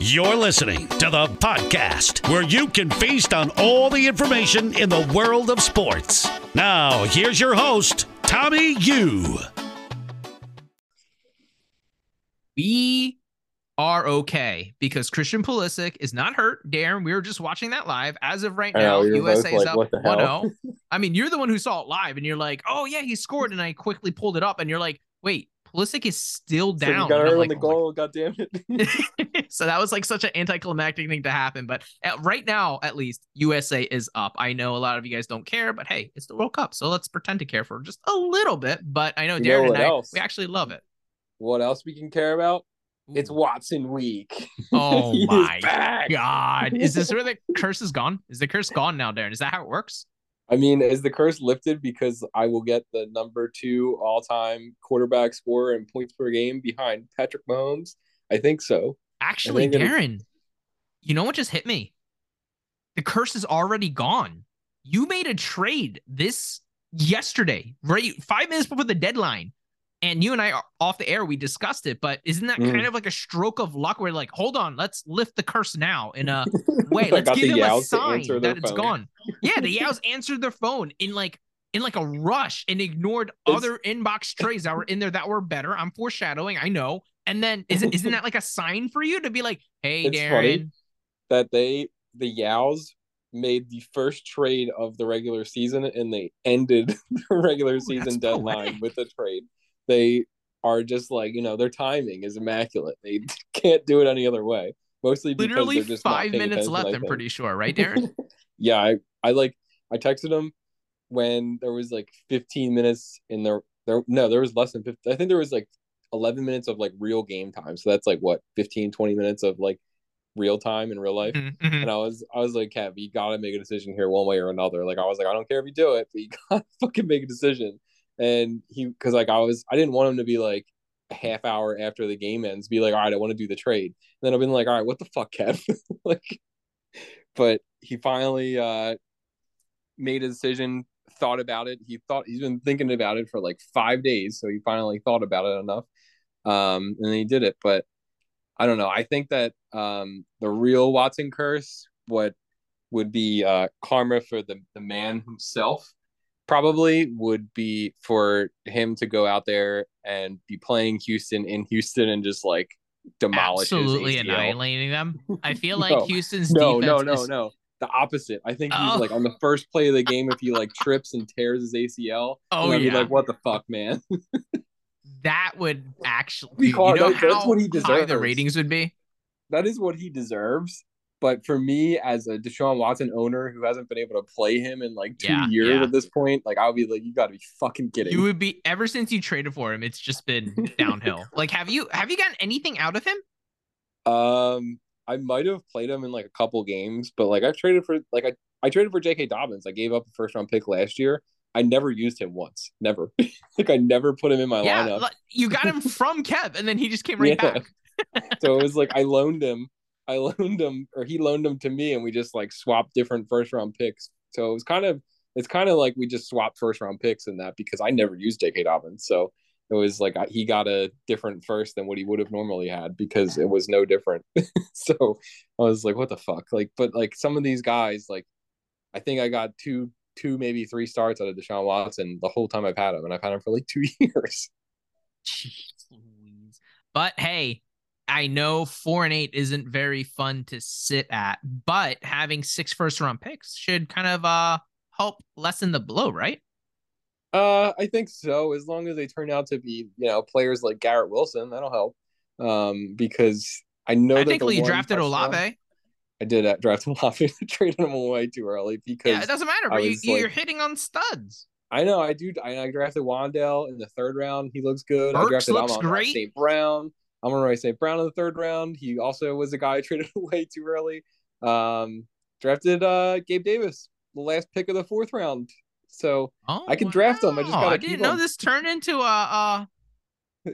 You're listening to the podcast where you can feast on all the information in the world of sports. Now, here's your host, Tommy Yu. We are okay because Christian Pulisic is not hurt. Darren, we were just watching that live. As of right now, know, we were both USA is like, up what 1 0. I mean, you're the one who saw it live and you're like, oh, yeah, he scored. And I quickly pulled it up and you're like, wait, Pulisic is still So down. you got And her I'm on the like, oh goal. God damn it. So that was like such an anticlimactic thing to happen. But at, right now, at least, USA is up. I know a lot of you guys don't care, but hey, it's the World Cup. So let's pretend to care for just a little bit. But I know You know Darren what and I, else? we actually love it. what else we can care about? It's Watson week. Oh my back. God. Is this where the curse is gone? Is the curse gone now, Darren? Is that how it works? I mean, is the curse lifted because I will get the number two all time quarterback scorer and points per game behind Patrick Mahomes? I think so. Actually, Darren, you know what just hit me? The curse is already gone. You made a trade this yesterday, right? Five minutes before the deadline. And you and I are off the air, we discussed it, but isn't that Mm. kind of like a stroke of luck where like, hold on, let's lift the curse now in a way. Let's give the him a sign that their it's phone. gone. Yeah, the Yows answered their phone in like in like a rush and ignored It's- other inbox trays that were in there that were better. I'm foreshadowing, I know. And then is it isn't that like a sign for you to be like, hey, It's Darren? funny. That they, the Yows, made the first trade of the regular season and they ended the regular Ooh, season deadline poetic. with a trade. They are just like, you know, their timing is immaculate. They can't do it any other way. Mostly because Literally they're just five minutes left, I'm pretty sure, right, Darren? yeah, I, I like I texted him when there was like 15 minutes in there there no, there was less than 15 I think there was like 11 minutes of like real game time. So that's like what 15 20 minutes of like real time in real life. Mhm, mhm. And I was I was like, Kev, you gotta make a decision here one way or another. Like I was like, I don't care if you do it, but you gotta fucking make a decision. And he because like I was I didn't want him to be like a half hour after the game ends, be like, all right, I want to do the trade. And then I've been like, all right, what the fuck, Kev? like but he finally uh made a decision, thought about it. He thought he's been thinking about it for like five days, so he finally thought about it enough. Um and then he did it. But I don't know. I think that um, the real Watson curse, what would be uh, karma for the, the man himself, probably would be for him to go out there and be playing Houston in Houston and just like demolish Absolutely ACL. annihilating them. I feel like No. Houston's No, defense no, no, is no. The opposite. I think he's Oh. like on the first play of the game. If he like trips and tears his ACL, Oh, I'd be yeah. like, what the fuck, man? that would actually Be dude, you know That- that's what he deserves. the ratings would be? that is what he deserves. But for me, as a Deshaun Watson owner who hasn't been able to play him in like two Yeah, years yeah. at this point, like I'll be like, you got to be fucking kidding. You would be ever since you traded for him, it's just been downhill. like have you have you gotten anything out of him? um, I might have played him in like a couple games, but like I've traded for like I I traded for J.K. Dobbins. I gave up a first round pick last year. I never used him once. Never. like I never put him in my yeah, lineup. you got him from Kev, and then he just came right Yeah. back. so it was like I loaned him, I loaned him, or he loaned him to me, and we just like swapped different first round picks. So it was kind of it's kind of like we just swapped first round picks in that because I never used J.K. Dobbins, so it was like he got a different first than what he would have normally had because it was no different. so I was like, what the fuck? Like, but like some of these guys, like I think I got two, two maybe three starts out of Deshaun Watson the whole time I've had him, and I've had him for like two years. Jeez But hey, I know four and eight isn't very fun to sit at, but having six first round picks should kind of uh help lessen the blow, right? Uh, I think so. As long as they turn out to be, you know, players like Garrett Wilson, that'll help. Um, because I know I that you drafted touchdown- Olave. I did uh, draft Olave, traded him away too early because Yeah, it doesn't matter, but you, you're like- hitting on studs. I know I do. I, I drafted Wan'Dale in the third round. He looks good. I Burks drafted looks Amon great. St. Brown. Amon-Ra St. Brown in the third round. He also was a guy I traded away too early. Um, drafted uh Gabe Davis, the last pick of the fourth round. So Oh, I can draft them. I just gotta I didn't know 'em. this turned into a, uh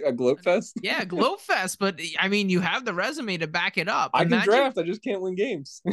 a gloat fest. yeah glow fest, but I mean you have the resume to back it up. I can draft. I just can't win games.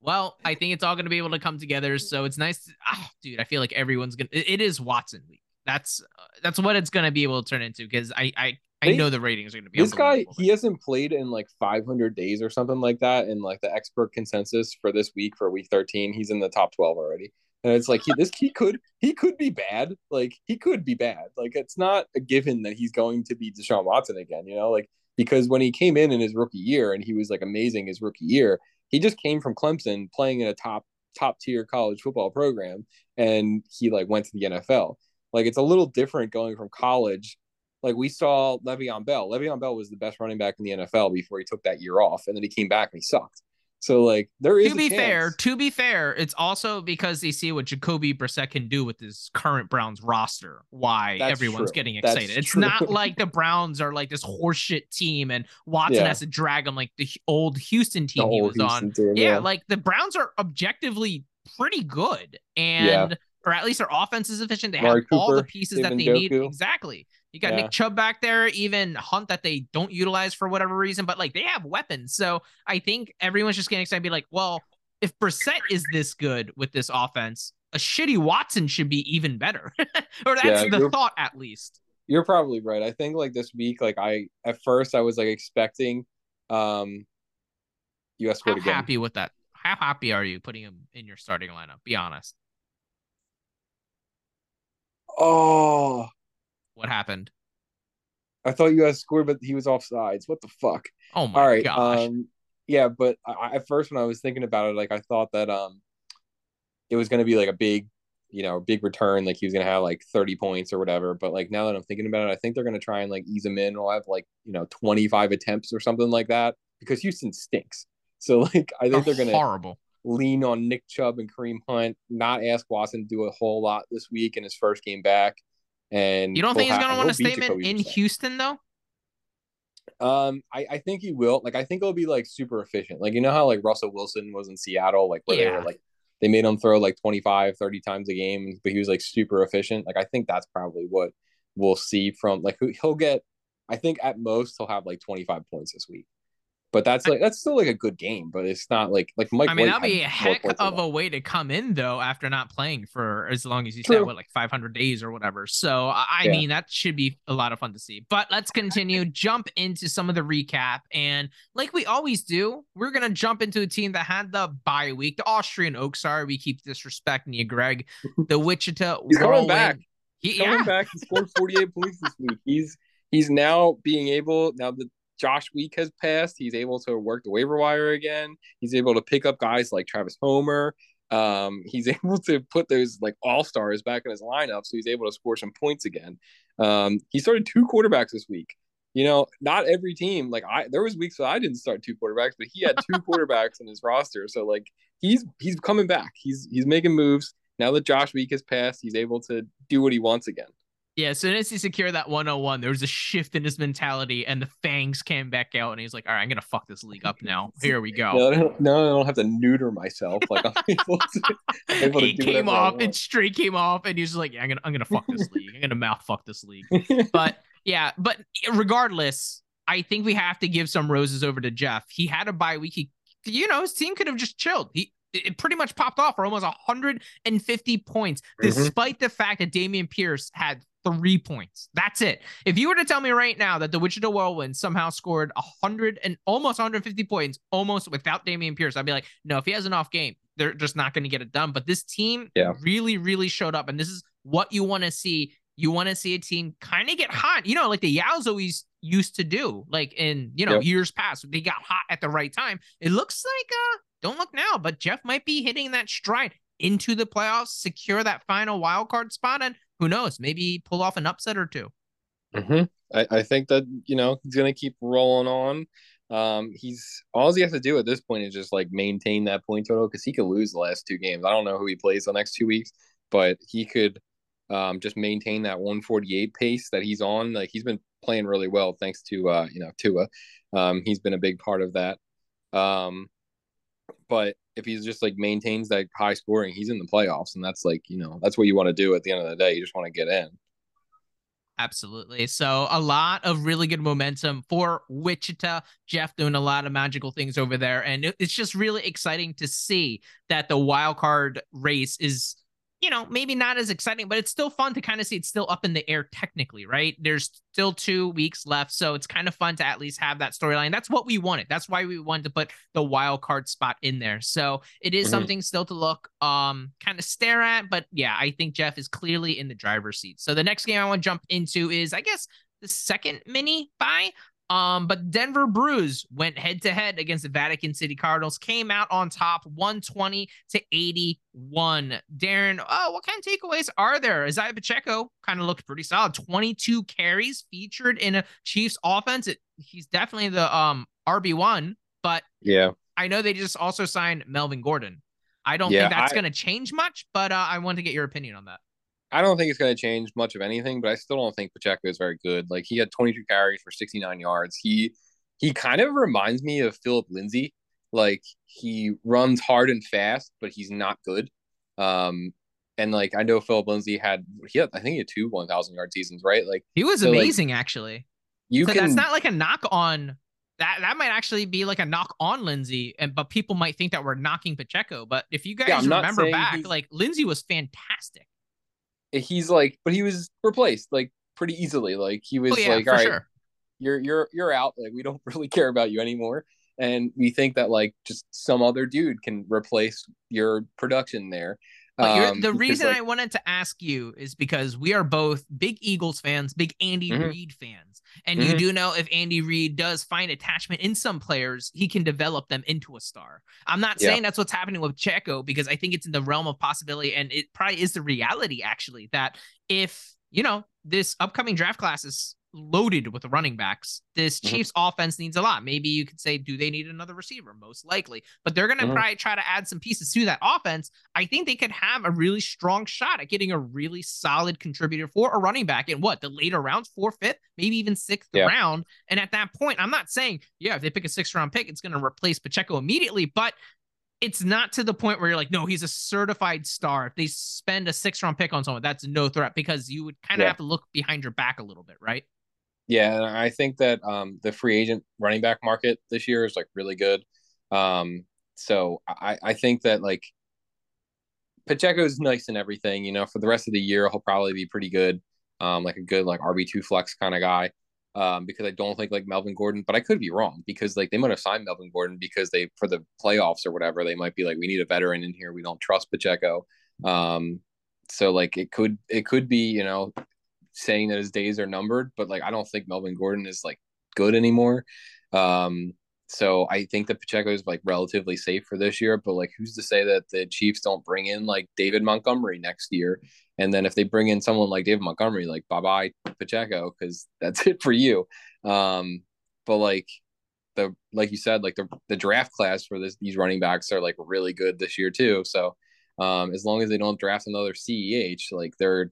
Well, I think it's all going to be able to come together. So it's nice, to, ah, dude. I feel like everyone's gonna. It, it is Watson week. That's uh, that's what it's going to be able to turn into because I I I know the ratings are going to be this guy he hasn't played in like 500 days or something like that and like the expert consensus for this week for week 13 he's in the top 12 already. And it's like he this he could he could be bad. Like he could be bad. Like it's not a given that he's going to be Deshaun Watson again you know? Like because when he came in in his rookie year and he was like amazing his rookie year he just came from Clemson playing in a top top tier college football program and he like went to the NFL like it's a little different going from college like we saw Le'Veon Bell. Le'Veon Bell was the best running back in the NFL before he took that year off, and then he came back and he sucked. So like there is to be fair, to be fair, it's also because they see what Jacoby Brissett can do with his current Browns roster. Why That's everyone's true. getting That's excited. It's true. not like the Browns are like this horseshit team and Watson Yeah. has to drag them like the old Houston team he was on. Team, Yeah, like the Browns are objectively pretty good, and Yeah. or at least their offense is efficient. They Amari have all the Cooper, pieces that David they need. Exactly. You got Yeah. Nick Chubb back there, even Hunt that they don't utilize for whatever reason, but like they have weapons. So I think everyone's just getting excited, and be like, well, if Brissett is this good with this offense, a shitty Watson should be even better. or that's Yeah, the thought, at least. You're probably right. I think like this week, like I at first I was like expecting um US How again. happy with that? How happy are you putting him in your starting lineup? Be honest. Oh, What happened? I thought US scored, but he was offsides. What the fuck? Oh my All right. gosh. Um, yeah, but I, at first when I was thinking about it, like I thought that um, it was gonna be like a big, you know, big return. Like he was gonna have like thirty points or whatever. But like now that I'm thinking about it, I think they're gonna try and like ease him in. We'll have like you know twenty five attempts or something like that because Houston stinks. So like I think they're They're gonna horrible. lean on Nick Chubb and Kareem Hunt, not ask Watson to do a whole lot this week in his first game back. And You don't think he's gonna want a statement in. Houston though? Um, I, I think he will. Like, I think it'll be like super efficient. Like, you know how like Russell Wilson was in Seattle, like where they were like they made him throw like 25, 30 times a game, but he was like super efficient. Like, I think that's probably what we'll see from like who- he'll get. I think at most he'll have like 25 points this week. But that's like that's still like a good game, but it's not like like Mike. I mean, White that'd be a heck of a way to come in though after not playing for as long as you said, what, like 500 days or whatever. So I I Yeah. mean, that should be a lot of fun to see. But let's continue, jump into some of the recap, and like we always do, we're gonna jump into a team that had the bye week, the Austrian Oaks. Sorry, we keep disrespecting you, Greg. The Wichita. He's coming back. He- coming yeah, back. He scored 48 points this week. He's he's now being able now that Josh week has passed, he's able to work the waiver wire again. He's able to pick up guys like Travis Homer. Um, he's able to put those like all stars back in his lineup, so he's able to score some points again. Um, he started two quarterbacks this week. You know, not every team like I. There was weeks that I didn't start two quarterbacks, but he had two quarterbacks in his roster. So like he's he's coming back. He's he's making moves now that Josh week has passed. He's able to do what he wants again. Yeah. As soon as he secured that 101, there was a shift in his mentality, and the fangs came back out, and he's like, "All right, I'm gonna fuck this league up now. Here we go." No, I don't, no, I don't have to neuter myself. Like I'm able to. I'm able he do came off and straight came off and he was like yeah i'm gonna i'm gonna fuck this league i'm gonna mouth fuck this league but yeah but regardless i think we have to give some roses over to jeff he had a bye week he you know his team could have just chilled he it pretty much popped off for almost 150 points Mhm. despite the fact that Damian Pierce had three points. That's it. If you were to tell me right now that the Wichita Whirlwind somehow scored 100 and almost 150 points almost without Damian Pierce, I'd be like, no, if he has an off game, they're just not going to get it done. But this team Yeah. really, really showed up. And this is what you want to see. You want to see a team kind of get hot, you know, like the Yows always used to do, like in, you know, Yep. years past. They got hot at the right time. It looks like, uh, don't look now, but Jeff might be hitting that stride into the playoffs, secure that final wild card spot, and who knows, maybe pull off an upset or two. Mhm. I, I think that you know he's gonna keep rolling on. Um, he's all he has to do at this point is just like maintain that point total because he could lose the last two games. I don't know who he plays the next two weeks, but he could um, just maintain that 148 pace that he's on. Like he's been playing really well thanks to uh, you know Tua. Um, he's been a big part of that. Um, but if he's just like maintains that high scoring, he's in the playoffs, and that's like you know that's what you want to do at the end of the day. You just want to get in. Absolutely. So a lot of really good momentum for Wichita. Jeff doing a lot of magical things over there. And it's just really exciting to see that the wild card race is you know, maybe not as exciting, but it's still fun to kind of see it's still up in the air technically, right? There's still two weeks left. So it's kind of fun to at least have that storyline. That's what we wanted. That's why we wanted to put the wild card spot in there. So it is mm-hmm. something still to look um kind of stare at. But yeah, I think Jeff is clearly in the driver's seat. So the next game I want to jump into is I guess the second mini bye um, but Denver Brews went head to head against the Vatican City Cardinals, came out on top 120 to 81. Darren, oh, what kind of takeaways are there? Isaiah Pacheco kind of looked pretty solid. 22 carries featured in a Chiefs offense. It, he's definitely the um RB1, but yeah, I know they just also signed Melvin Gordon. I don't yeah, think that's going to change much, but uh, I want to get your opinion on that. I don't think it's going to change much of anything, but I still don't think Pacheco is very good. Like he had 22 carries for 69 yards. He he kind of reminds me of Phillip Lindsay. Like he runs hard and fast, but he's not good. Um, and like I know Phillip Lindsay had he had I think he had two 1,000 yard seasons, right? Like he was so, amazing like, actually. You so can, that's not like a knock on that that might actually be like a knock on Lindsay, and but people might think that we're knocking Pacheco. But if you guys yeah, remember back, like Lindsay was fantastic he's like, but he was replaced like pretty easily. Like he was oh, yeah, like, all right, sure. you're you're you're out. Like we don't really care about you anymore. And we think that like just some other dude can replace your production there. Um, the reason like, I wanted to ask you is because we are both big Eagles fans, big Andy mm-hmm. Reid fans. And mm-hmm. you do know if Andy Reid does find attachment in some players, he can develop them into a star. I'm not saying yeah. that's what's happening with Checo because I think it's in the realm of possibility. And it probably is the reality, actually, that if, you know, this upcoming draft class is loaded with running backs. This mm-hmm. Chiefs offense needs a lot. Maybe you could say, do they need another receiver? Most likely, but they're going to mm-hmm. probably try to add some pieces to that offense. I think they could have a really strong shot at getting a really solid contributor for a running back in what the later rounds, fourth, fifth, maybe even sixth yeah. round. And at that point, I'm not saying, yeah, if they pick a sixth round pick, it's going to replace Pacheco immediately, but it's not to the point where you're like, no, he's a certified star. If they spend a six round pick on someone, that's no threat because you would kind of yeah. have to look behind your back a little bit, right? Yeah, and I think that um, the free agent running back market this year is like really good. Um, so I, I think that like Pacheco's nice and everything, you know, for the rest of the year, he'll probably be pretty good. Um, like a good like RB2 flex kind of guy. Um, because I don't think like Melvin Gordon, but I could be wrong because like they might have signed Melvin Gordon because they for the playoffs or whatever, they might be like, we need a veteran in here. We don't trust Pacheco. Um, so like it could it could be, you know, saying that his days are numbered, but like I don't think Melvin Gordon is like good anymore. Um, so I think that Pacheco is like relatively safe for this year, but like who's to say that the Chiefs don't bring in like David Montgomery next year? And then if they bring in someone like David Montgomery, like bye bye Pacheco, because that's it for you. Um, but like the like you said, like the the draft class for this these running backs are like really good this year too. So um, as long as they don't draft another CEH, like they're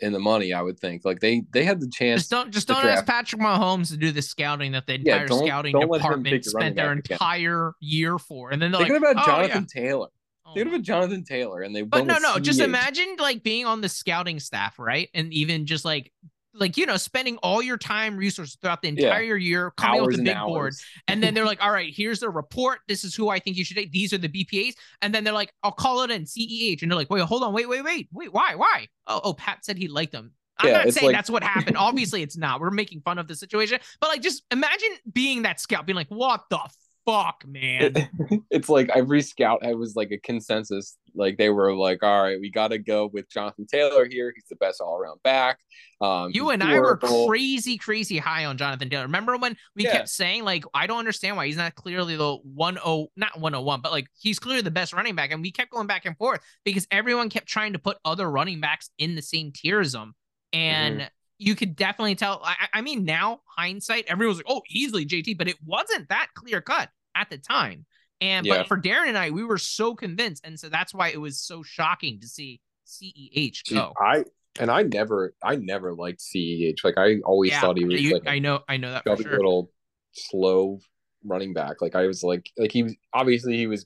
in the money, I would think. Like they they had the chance. Just don't just don't draft. ask Patrick Mahomes to do the scouting that the entire yeah, don't, scouting don't department spent their entire again. year for, and then they're thinking like, about oh, Jonathan yeah. Taylor. Oh. Thinking about Jonathan Taylor, and they. But no, no, just imagine like being on the scouting staff, right, and even just like like you know spending all your time resources throughout the entire yeah. year coming hours up with the big hours. board and then they're like all right here's the report. This is who i think you should take. These are the bpas and then they're like i'll call it in ceh and they're like wait hold on. Wait wait wait. Wait why why? Oh, oh pat said he liked them I'm yeah, not saying like... that's what happened. Obviously, it's not. We're making fun of the situation, but like, just imagine being that scout, being like, "What the fuck, man. it's like every scout I was like a consensus. Like they were like, all right, we got to go with Jonathan Taylor here. He's the best all around back. Um, you and. I were crazy, crazy high on Jonathan Taylor. Remember when we yeah. kept saying like, I don't understand why he's not clearly the one oh not one oh one, but like he's clearly the best running back, and we kept going back and forth because everyone kept trying to put other running backs in the same tier as him, and. Mm-hmm you could definitely tell. I, I mean, now hindsight, everyone's like, "Oh, easily JT," but it wasn't that clear cut at the time. And yeah. but for Darren and I, we were so convinced, and so that's why it was so shocking to see CEH go. I and I never, I never liked CEH. Like I always yeah, thought he was you, like I know, I know that for sure. little slow running back. Like I was like, like he was obviously he was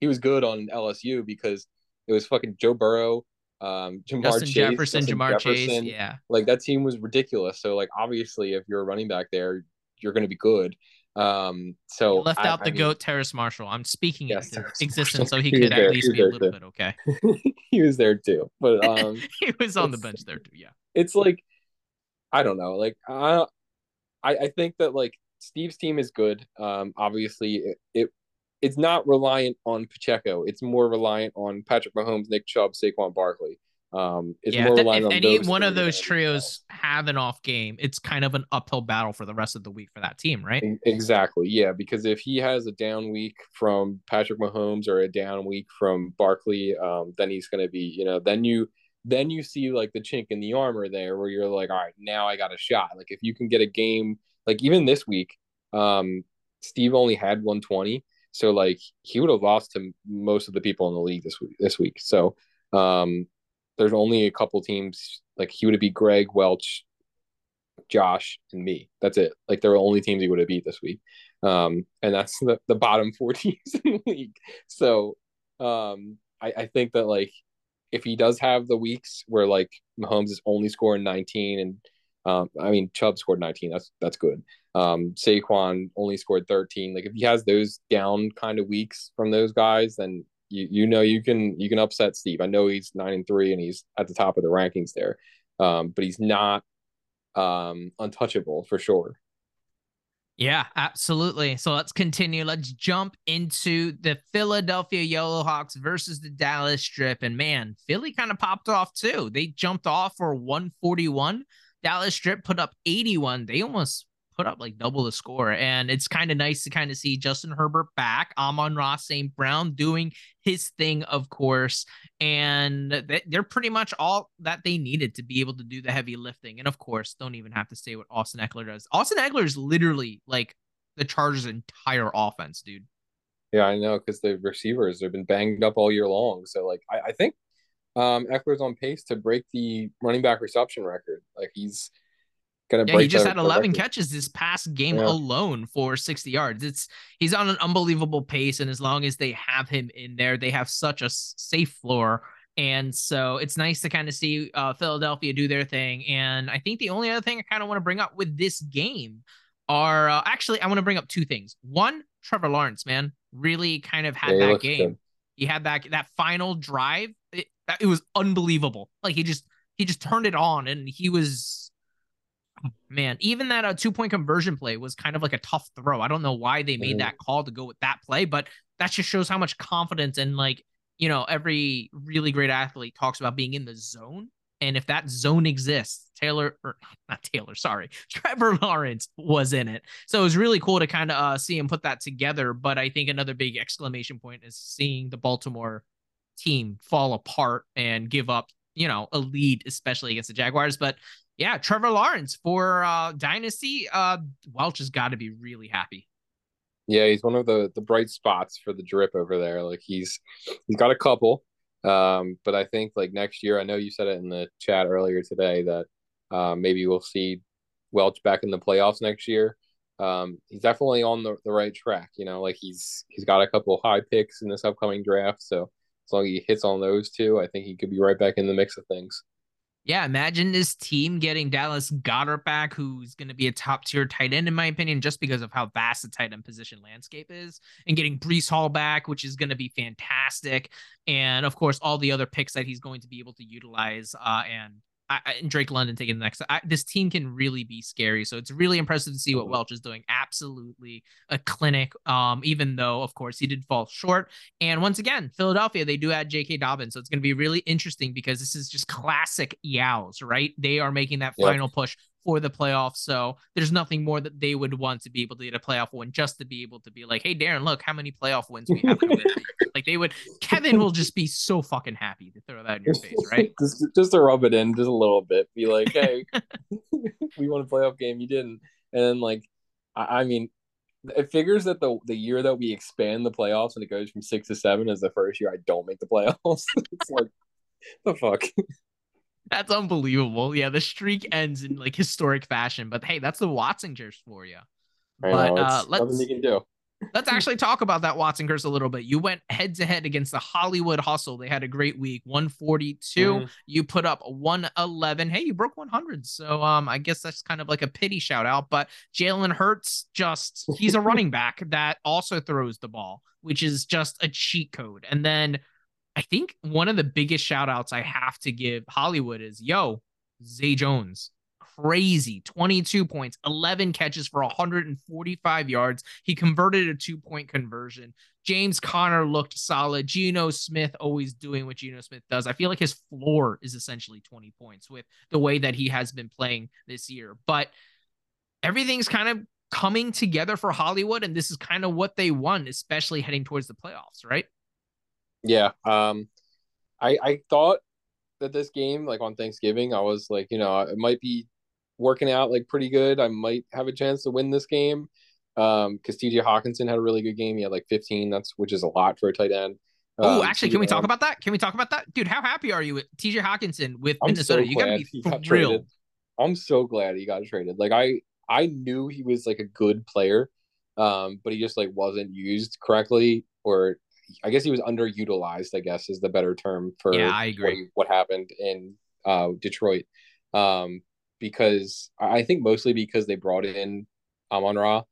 he was good on LSU because it was fucking Joe Burrow, um, Ja'Marr Justin Chase, Jefferson, Justin Ja'Marr Jefferson. Chase, yeah. Like that team was ridiculous. So like obviously, if you're a running back there, you're going to be good. Um, so You left I- out I the mean, goat Terrace Marshall. I'm speaking Yes, existence so he He could at least be a little too. bit okay. he was there too, but um, he was on the bench there too. Yeah. it's like I don't know. Like I, I, I think that like Steve's team is good. Um, obviously it, it it's not reliant on Pacheco. It's more reliant on Patrick Mahomes, Nick Chubb, Saquon Barkley. Um, it's yeah, more if, reliant if on any one of those trios have an off game, it's kind of an uphill battle for the rest of the week for that team, right? Exactly. Yeah, because if he has a down week from Patrick Mahomes or a down week from Barkley, um, then he's going to be, you know, then you then you see like the chink in the armor there where you're like, all right, now I got a shot. Like if you can get a game like even this week, um, Steve only had 120, so like he would have lost to most of the people in the league this week. This week, so um, there's only a couple teams like he would have beat Greg Welch, Josh, and me. That's it. Like they're the only teams he would have beat this week. Um, and that's the, the bottom four teams in the league. So um, I, I think that like if he does have the weeks where like Mahomes is only scoring 19 and um, I mean Chubb scored 19, that's that's good. Um, Saquon only scored 13. Like if he has those down kind of weeks from those guys, then you you know you can you can upset Steve. I know he's nine and three and he's at the top of the rankings there, um, but he's not um, untouchable for sure. Yeah, absolutely. So let's continue. Let's jump into the Philadelphia Yellowhawks versus the Dallas Strip. And man, Philly kind of popped off too. They jumped off for 141. Dallas Strip put up 81. They almost put up like double the score. And it's kind of nice to kind of see Justin Herbert back, Amon Ross St. Brown doing his thing, of course. And they- they're pretty much all that they needed to be able to do the heavy lifting. And of course, don't even have to say what Austin Ekeler does. Austin Ekeler is literally like the Chargers' entire offense, dude. Yeah, I know because the receivers have been banged up all year long. So like I, I think um Ekeler's on pace to break the running back reception record. Like he's gonna Yeah, break. he just had 11 record. catches this past game Yeah. alone for 60 yards. It's he's on an unbelievable pace, and as long as they have him in there, they have such a safe floor. And so it's nice to kind of see uh, Philadelphia do their thing. And I think the only other thing I kind of want to bring up with this game are uh, actually I want to bring up two things. One, Trevor Lawrence, man, really kind of had Yeah, that game. good. He had that that final drive. It, it was unbelievable. Like he just he just turned it on, and he was man. Even that uh, two point conversion play was kind of like a tough throw. I don't know why they made Mhm. that call to go with that play, but that just shows how much confidence and like you know every really great athlete talks about being in the zone. And if that zone exists, Taylor or not Taylor, sorry, Trevor Lawrence was in it. So it was really cool to kind of uh, see him put that together. But I think another big exclamation point is seeing the Baltimore team fall apart and give up, you know, a lead, especially against the Jaguars. But yeah, Trevor Lawrence for uh, Dynasty, uh, Welch has got to be really happy. Yeah, he's one of the the bright spots for the drip over there. Like he's he's got a couple. Um, but I think like next year, I know you said it in the chat earlier today that uh, maybe we'll see Welch back in the playoffs next year. Um, he's definitely on the, the right track. You know, like he's he's got a couple high picks in this upcoming draft. So as long as he hits on those two, I think he could be right back in the mix of things. Yeah, imagine this team getting Dallas Goedert back, who's going to be a top tier tight end, in my opinion, just because of how vast the tight end position landscape is, and getting Breece Hall back, which is going to be fantastic. And of course, all the other picks that he's going to be able to utilize. Uh, and, I, I- and Drake London taking the next. I, this team can really be scary. So it's really impressive to see what Welch is doing. Absolutely a clinic. Um, even though, of course, he did fall short. And once again, Philadelphia, they do add J.K. Dobbins. So it's going to be really interesting because this is just classic Yows, right? They are making that Yep. final push for the playoffs. So there's nothing more that they would want to be able to get a playoff win just to be able to be like, hey, Darren, look how many playoff wins we have. like they would, Kevin will just be so fucking happy to throw that in your face, right? just, just to rub it in just a little bit. Be like, hey, we won a playoff game, you didn't. And then like, I, I mean, it figures that the the year that we expand the playoffs and it goes from six to seven is the first year I don't make the playoffs. it's like the fuck. That's unbelievable. Yeah, the streak ends in like historic fashion. But hey, that's the Watson curse for you. I But know, uh, let's you can do. let's actually talk about that Watson curse a little bit. You went head to head against the Hollywood Hustle. They had a great week, 142. Mhm. You put up 111. Hey, you broke 100. So um, I guess that's kind of like a pity shout out. But Jalen Hurts, just he's a running back that also throws the ball, which is just a cheat code. And then I think one of the biggest shout outs I have to give Hollywood is yo, Zay Jones. Crazy 22 points, 11 catches for 145 yards. He converted a two point conversion. James Conner looked solid. Geno Smith always doing what Geno Smith does. I feel like his floor is essentially 20 points with the way that he has been playing this year. But everything's kind of coming together for Hollywood, and this is kind of what they want, especially heading towards the playoffs, right? Yeah. Um, I I thought that this game, like on Thanksgiving, I was like, you know, it might be working out like pretty good. I might have a chance to win this game. Um, because TJ Hockenson had a really good game. He had like 15. That's which is a lot for a tight end. Oh, Um, actually, can we talk about that? Can we talk about that, dude? How happy are you with TJ Hockenson with I'm Minnesota? so you gotta be got thrilled. I'm so glad he got traded. Like I I knew he was like a good player, um, but he just like wasn't used correctly, or I guess he was underutilized. I guess is the better term for Yeah, I what, agree. what happened in uh, Detroit. Um, because I I think mostly because they brought in Amon Ra,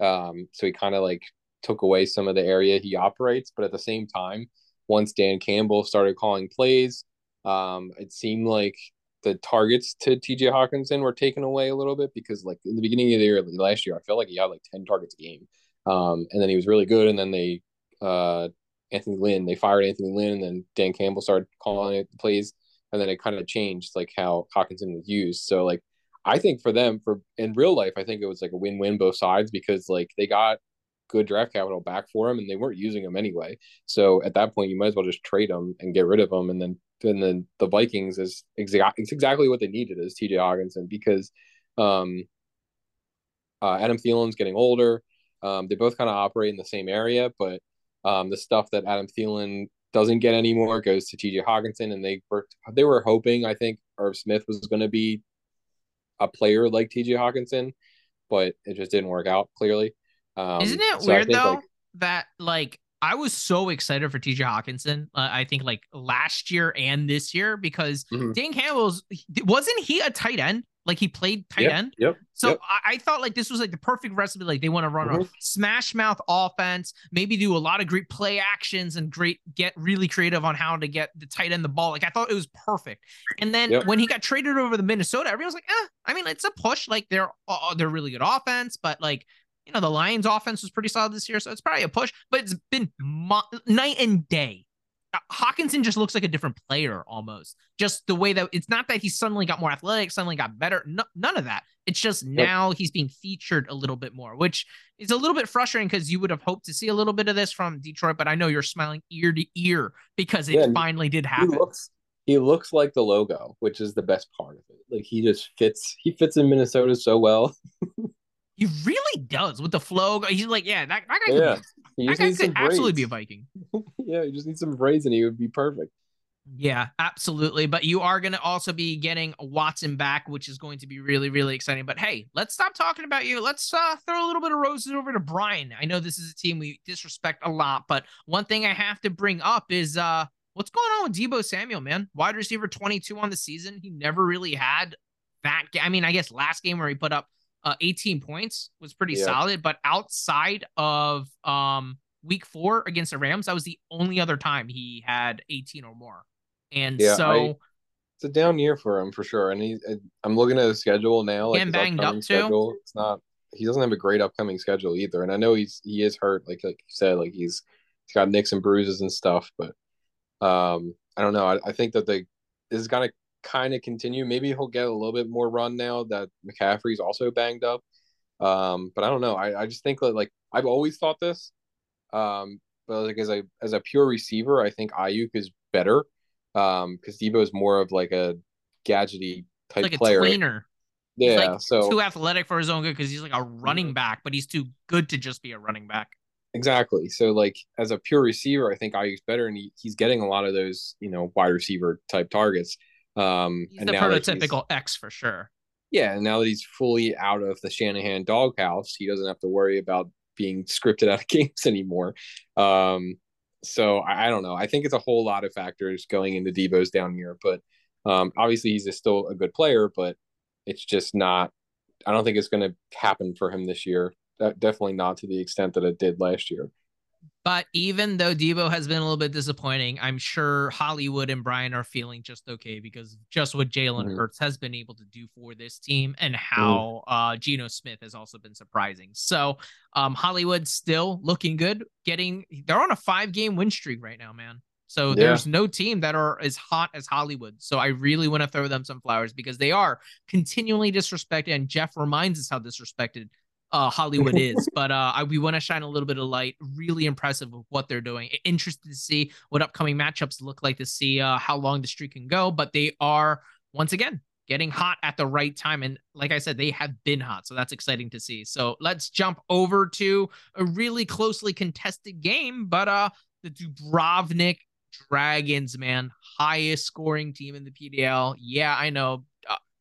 um, so he kind of like took away some of the area he operates. But at the same time, once Dan Campbell started calling plays, um, it seemed like the targets to TJ Hockenson were taken away a little bit because like in the beginning of the year last year, I felt like he had like 10 targets a game. Um, and then he was really good. And then they, uh, Anthony Lynn, they fired Anthony Lynn and then Dan Campbell started calling it the plays. And then it kind of changed like how Hockenson was used. So like, I think for them for in real life, I think it was like a win-win both sides because like they got good draft capital back for him and they weren't using him anyway. So at that point, you might as well just trade him and get rid of him. And then then the, the Vikings is exactly it's exactly what they needed is TJ Hockenson because um, uh, Adam Thielen's getting older. Um, they both kind of operate in the same area, but um, the stuff that Adam Thielen doesn't get anymore goes to TJ Hockenson, and they were they were hoping I think Irv Smith was going to be a player like TJ Hockenson, but it just didn't work out clearly. Um, Isn't it so weird think, though like, that like I was so excited for TJ Hockenson. Uh, I think like last year and this year because Mhm. Dan Campbell's wasn't he a tight end? Like he played tight Yep, end. Yep. So Yep. I, I thought like this was like the perfect recipe. Like they want to run a Mhm. smash mouth offense, maybe do a lot of great play actions and great get really creative on how to get the tight end the ball. Like I thought it was perfect. And then Yep. when he got traded over to Minnesota, everyone was like, eh, I mean, it's a push. Like they're uh, they're really good offense, but like you know the Lions offense was pretty solid this year, so it's probably a push. But it's been mo- night and day. Hockenson just looks like a different player almost. Just the way that it's not that he suddenly got more athletic, suddenly got better. No, none of that. It's just now he's being featured a little bit more, which is a little bit frustrating because you would have hoped to see a little bit of this from Detroit. But I know you're smiling ear to ear because it Yeah, finally did he happen. looks he looks like the logo, which is the best part of it. Like he just fits he fits in Minnesota so well. He really does with the flow. He's like, yeah, that, that guy Yeah. Could, He that just guy could absolutely be a. Viking. yeah, he just needs some braids and he would be perfect. Yeah, absolutely. But you are going to also be getting Watson back, which is going to be really, really exciting. But hey, let's stop talking about you. Let's uh, throw a little bit of roses over to Brian. I know this is a team we disrespect a lot, but one thing I have to bring up is uh, what's going on with Deebo Samuel, man? Wide receiver 22 on the season. He never really had that. Ga- I mean, I guess last game where he put up uh, 18 points was pretty Yeah. solid, but outside of um, week four against the Rams, that was the only other time he had 18 or more. And Yeah, so I- It's a down year for him for sure. And he I'm looking at his schedule now. Like banged up, too? schedule. It's not he doesn't have a great upcoming schedule either. And I know he's he is hurt, like like you said, like he's he's got nicks and bruises and stuff, but um I don't know. I, I think that they this is gonna kind of continue. Maybe he'll get a little bit more run now that McCaffrey's also banged up. Um, but I don't know. I, I just think that like I've always thought this. Um, but like as a as a pure receiver, I think Aiyuk is better. Um, because Deebo is more of like a gadgety type like a player. tweener. He's, Yeah, like, so too athletic for his own good because he's like a running back, but he's too good to just be a running back. exactly. So like as a pure receiver, I think Aiyuk's better, and he, he's getting a lot of those you know wide receiver type targets. Um, He's and the now that he's- prototypical X for sure. Yeah, and now that he's fully out of the Shanahan doghouse, he doesn't have to worry about being scripted out of games anymore. Um, so I, I, don't know. I think it's a whole lot of factors going into Deebo's down here, but um, obviously he's still a good player, but it's just not. I don't think it's going to happen for him this year. definitely not to the extent that it did last year. But even though Deebo has been a little bit disappointing, I'm sure Hollywood and Brian are feeling just okay because just what Jalen mm-hmm. Hurts has been able to do for this team and how mm. uh, Geno Smith has also been surprising. So um, Hollywood still looking good. Getting they're on a five game win streak right now, man. So yeah. there's no team that are as hot as Hollywood. So I really want to throw them some flowers because they are continually disrespected. And Jeff reminds us how disrespected uh, Hollywood is. But uh, I, we want to shine a little bit of light. Really impressive with what they're doing. Interested to see what upcoming matchups look like to see uh, how long the streak can go. But they are once again getting hot at the right time. And like I said, they have been hot. So that's exciting to see. So let's jump over to a really closely contested game. But uh the Dubrovnik Dragons, man, highest scoring team in the PDL. Yeah, I know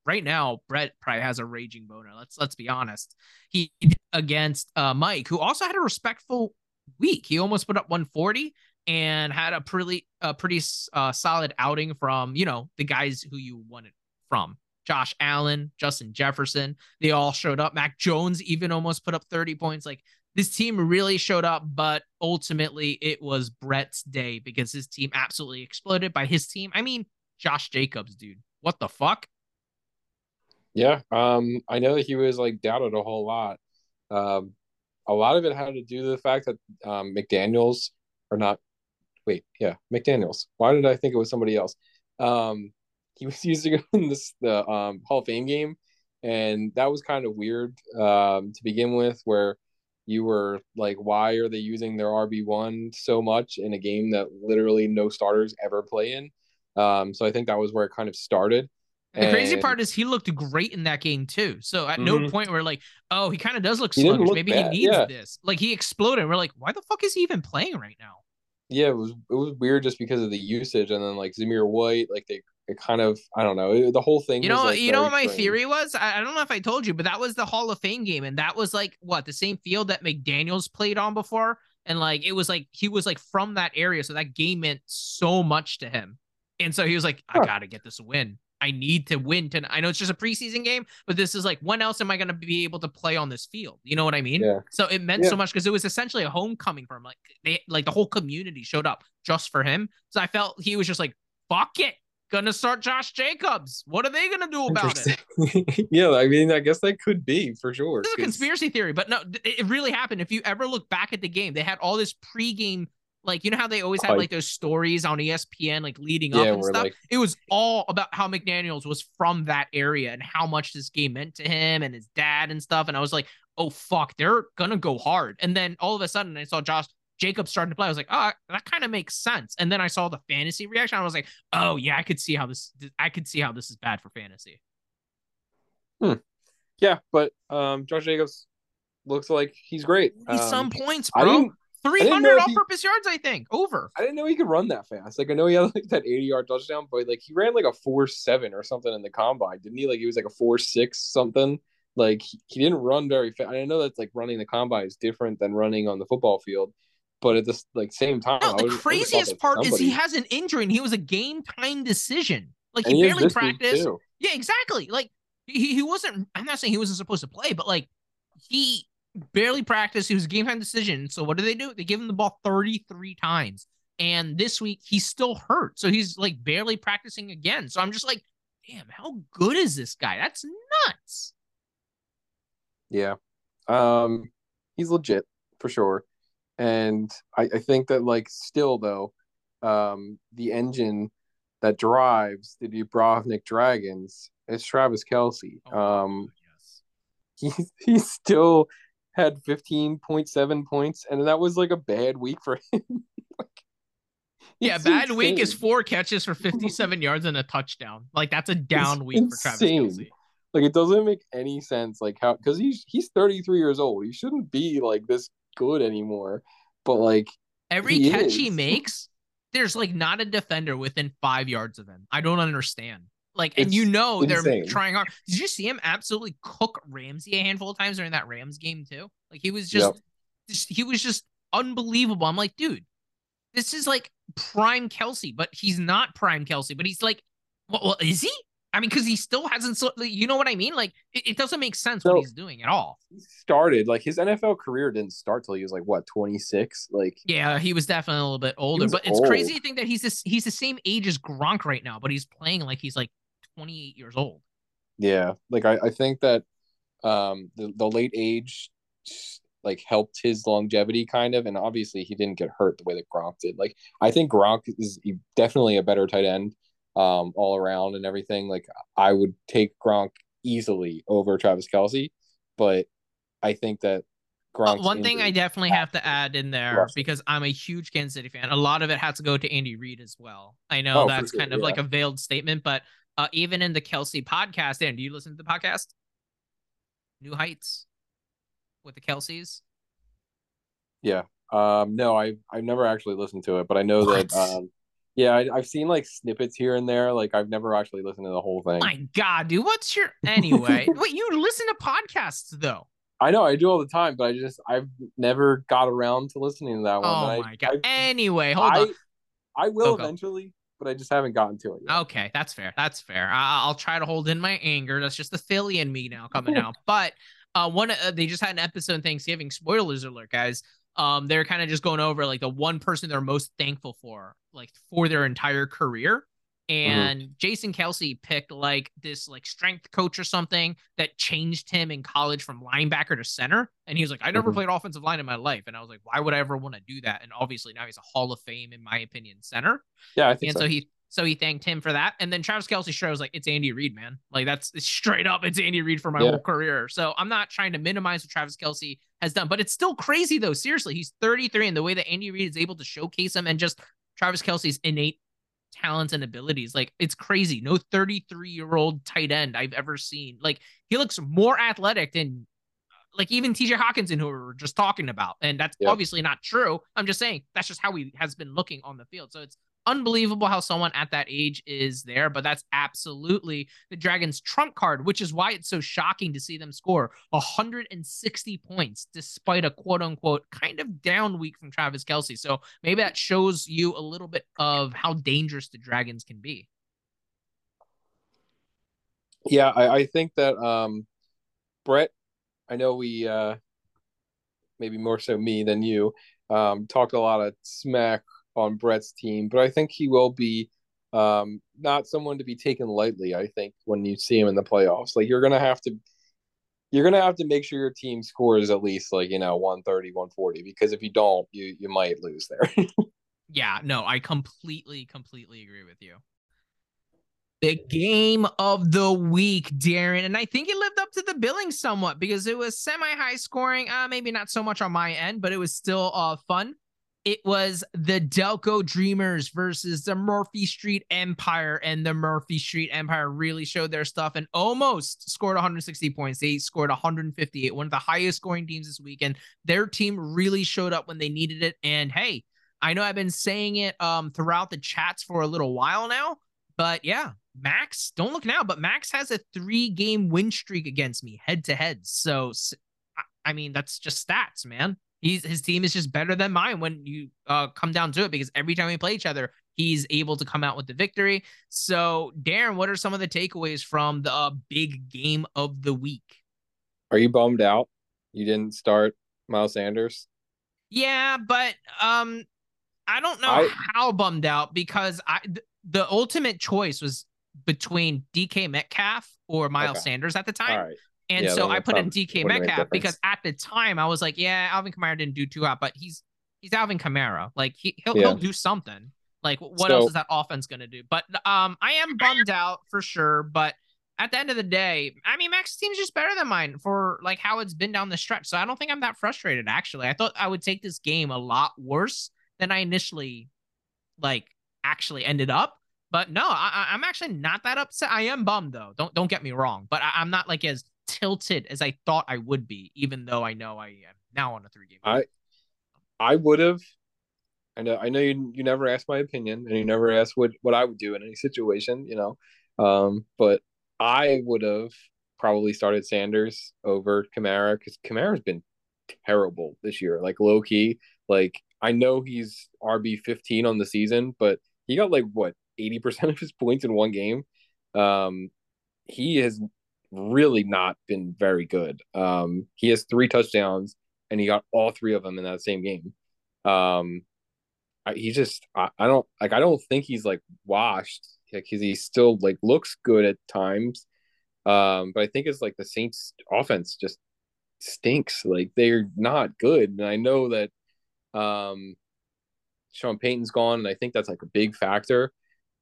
right now Brett probably has a raging boner. Let's let's be honest. He against uh, Mike, who also had a respectful week. He almost put up 140 and had a pretty a pretty uh, solid outing from you know the guys who you wanted from. Josh Allen, Justin Jefferson, they all showed up. Mac Jones even almost put up 30 points. Like this team really showed up, but ultimately it was Brett's day because his team absolutely exploded by his team. I mean, Josh Jacobs, dude. What the fuck? Yeah, um, I know that he was like doubted a whole lot. Um, a lot of it had to do with the fact that um, McDaniels or not. Wait, yeah, McDaniels. Why did I think it was somebody else? Um, he was go in this the um, Hall of Fame game, and that was kind of weird um, to begin with, where you were like, why are they using their RB one so much in a game that literally no starters ever play in? Um, so I think that was where it kind of started. The crazy part is he looked great in that game too. So at mm-hmm. no point we're like, oh, he kind of does look sluggish. Look Maybe bad. he needs yeah. this. Like he exploded. We're like, why the fuck is he even playing right now? Yeah, it was it was weird just because of the usage, and then like Zamir White, like they it kind of I don't know it, the whole thing. You know, like you know what my strange. theory was. I, I, don't know if I told you, but that was the Hall of Fame game, and that was like what the same field that McDaniel's played on before, and like it was like he was like from that area, so that game meant so much to him, and so he was like, I gotta get this win. I need to win tonight. I know it's just a preseason game, but this is like, when else am I going to be able to play on this field? You know what I mean? Yeah. So it meant yeah. so much because it was essentially a homecoming for him. Like they, like the whole community showed up just for him. So I felt he was just like, fuck it. Gonna start Josh Jacobs. What are they gonna do about it? yeah, I mean, I guess that could be for sure. This is a conspiracy theory, but no, it really happened. If you ever look back at the game, they had all this pregame like you know how they always had like those stories on ESPN like leading yeah, up and stuff. Like... It was all about how McDaniel's was from that area and how much this game meant to him and his dad and stuff. And I was like, oh fuck, they're gonna go hard. And then all of a sudden I saw Josh Jacobs starting to play. I was like, oh, that kind of makes sense. And then I saw the fantasy reaction. I was like, oh yeah, I could see how this. I could see how this is bad for fantasy. Hmm. Yeah, but um, Josh Jacobs looks like he's great. He's um, some points, bro. 300 all purpose yards, I think. Over. I didn't know he could run that fast. Like, I know he had like that 80 yard touchdown, but like he ran like a 4 7 or something in the combine, didn't he? Like, he was like a 4 6 something. Like, he, didn't run very fast. I know that's like running the combine is different than running on the football field, but at this like same time, no, the was, craziest part somebody. is he has an injury and he was a game time decision. Like, he, he barely practiced. Yeah, exactly. Like, he, he wasn't, I'm not saying he wasn't supposed to play, but like, he barely practiced. He was a game time decision. So what do they do? They give him the ball 33 times. And this week he's still hurt. So he's like barely practicing again. So I'm just like, damn, how good is this guy? That's nuts. Yeah. Um, he's legit for sure. And I, I think that like still though, um, the engine that drives the Dubrovnik Dragons is Travis Kelce. Oh, um, yes. he's he's still had 15.7 points, and that was like a bad week for him. like, yeah, bad insane. week is four catches for 57 yards and a touchdown. Like that's a down it's week insane. for Travis Kelce. Like it doesn't make any sense. Like how because he's he's 33 years old. He shouldn't be like this good anymore. But like every he catch is. he makes, there's like not a defender within five yards of him. I don't understand. Like, and you know insane. they're trying hard. Did you see him absolutely cook Ramsey a handful of times during that Rams game too? Like he was just yep. he was just unbelievable. I'm like, dude, this is like prime Kelce, but he's not prime Kelce, but he's like, well, well is he? I mean, because he still hasn't, you know what I mean? Like, it, it doesn't make sense so, what he's doing at all. He started like his NFL career didn't start till he was like what 26. Like, yeah, he was definitely a little bit older, but it's old. crazy to think that he's this, he's the same age as Gronk right now, but he's playing like he's like 28 years old. Yeah, like I, I think that um the, the late age like helped his longevity kind of, and obviously he didn't get hurt the way that Gronk did. Like I think Gronk is definitely a better tight end um, all around and everything. Like I would take Gronk easily over Travis Kelce, but I think that Gronk. one thing I definitely have to add in there because I'm a huge Kansas City fan. A lot of it has to go to Andy Reid as well. I know oh, that's sure, kind of yeah. like a veiled statement, but uh, even in the Kelce podcast, and do you listen to the podcast? New Heights with the Kelces. Yeah. Um. No, I I've never actually listened to it, but I know what? that um yeah, I, have seen like snippets here and there. Like I've never actually listened to the whole thing. My God, dude, what's your anyway? Wait, you listen to podcasts though? I know I do all the time, but I just I've never got around to listening to that one. Oh my God! I, anyway, hold I, on. I will oh, eventually, but I just haven't gotten to it yet. Okay, that's fair. That's fair. I, will try to hold in my anger. That's just the Philly in me now coming out. But uh, one uh, they just had an episode Thanksgiving. Spoilers alert, guys um, they're kind of just going over like the one person they're most thankful for, like for their entire career. Mm-hmm. And mm-hmm. Jason Kelce picked like this like strength coach or something that changed him in college from linebacker to center. And he was like, I never mm-hmm. played offensive line in my life. And I was like, why would I ever want to do that? And obviously now he's a Hall of Fame, in my opinion, center. Yeah, I think and so. so he so he thanked him for that. And then Travis Kelce straight was like, it's Andy Reid, man. Like that's straight up, it's Andy Reid for my yeah. whole career. So I'm not trying to minimize what Travis Kelce has done, but it's still crazy though. Seriously, he's 33 and the way that Andy Reid is able to showcase him and just Travis Kelce's innate talents and abilities. Like it's crazy. No 33 year old tight end I've ever seen. Like he looks more athletic than like even TJ Hockenson, who we were just talking about. And that's obviously not true. I'm just saying that's just how he has been looking on the field. So it's unbelievable how someone at that age is there, but that's absolutely the Dragons' trump card, which is why it's so shocking to see them score 160 points despite a quote unquote kind of down week from Travis Kelce. So maybe that shows you a little bit of how dangerous the Dragons can be. Yeah, I, I think that um, Brett, I know we uh, maybe more so me than you um, talked a lot of smack on Brett's team, but I think he will be um, not someone to be taken lightly. I think when you see him in the playoffs, like you're gonna have to, you're gonna have to make sure your team scores at least like you know 130, 140, because if you don't, you you might lose there. yeah, no, I completely, completely agree with you. The game of the week, Darren, and I think it lived up to the billing somewhat because it was semi-high scoring. Uh, maybe not so much on my end, but it was still uh fun it was the Delco Dreamers versus the Murphy Street Empire, and the Murphy Street Empire really showed their stuff and almost scored 160 points. They scored 158, one of the highest scoring teams this weekend. Their team really showed up when they needed it. And hey, I know I've been saying it um, throughout the chats for a little while now, but yeah, Max, don't look now, but Max has a three game win streak against me head to head. So, I mean, that's just stats, man he's his team is just better than mine when you uh, come down to it because every time we play each other, he's able to come out with the victory. So, Darren, what are some of the takeaways from the uh, big game of the week? Are you bummed out? You didn't start Miles Sanders? Yeah, but um, I don't know I, how bummed out because I th- the ultimate choice was between DK Metcalf or Miles okay. Sanders at the time. And yeah, so I put in DK Metcalf because at the time I was like, yeah, Alvin Kamara didn't do too hot, but he's he's Alvin Kamara. Like he he'll, yeah. he'll do something. Like what so, else is that offense gonna do? But um, I am bummed out for sure. But at the end of the day, I mean, Max's team is just better than mine for like how it's been down the stretch. So I don't think I'm that frustrated. Actually, I thought I would take this game a lot worse than I initially like actually ended up. But no, I, am actually not that upset. I am bummed though. Don't don't get me wrong. But I, am not like as tilted as I thought I would be, even though I know I am now on a three game. I I would have. I know I know you you never asked my opinion and you never asked what what I would do in any situation, you know. Um, but I would have probably started Sanders over Kamara because Kamara's been terrible this year. Like low key, like I know he's RB fifteen on the season, but he got like what eighty percent of his points in one game. Um, he has really not been very good. Um, he has three touchdowns, and he got all three of them in that same game. Um, I, he just I, I don't like I don't think he's like washed because he still like looks good at times. Um, but I think it's like the Saints offense just stinks. Like they're not good. And I know that um Sean Payton's gone, and I think that's like a big factor.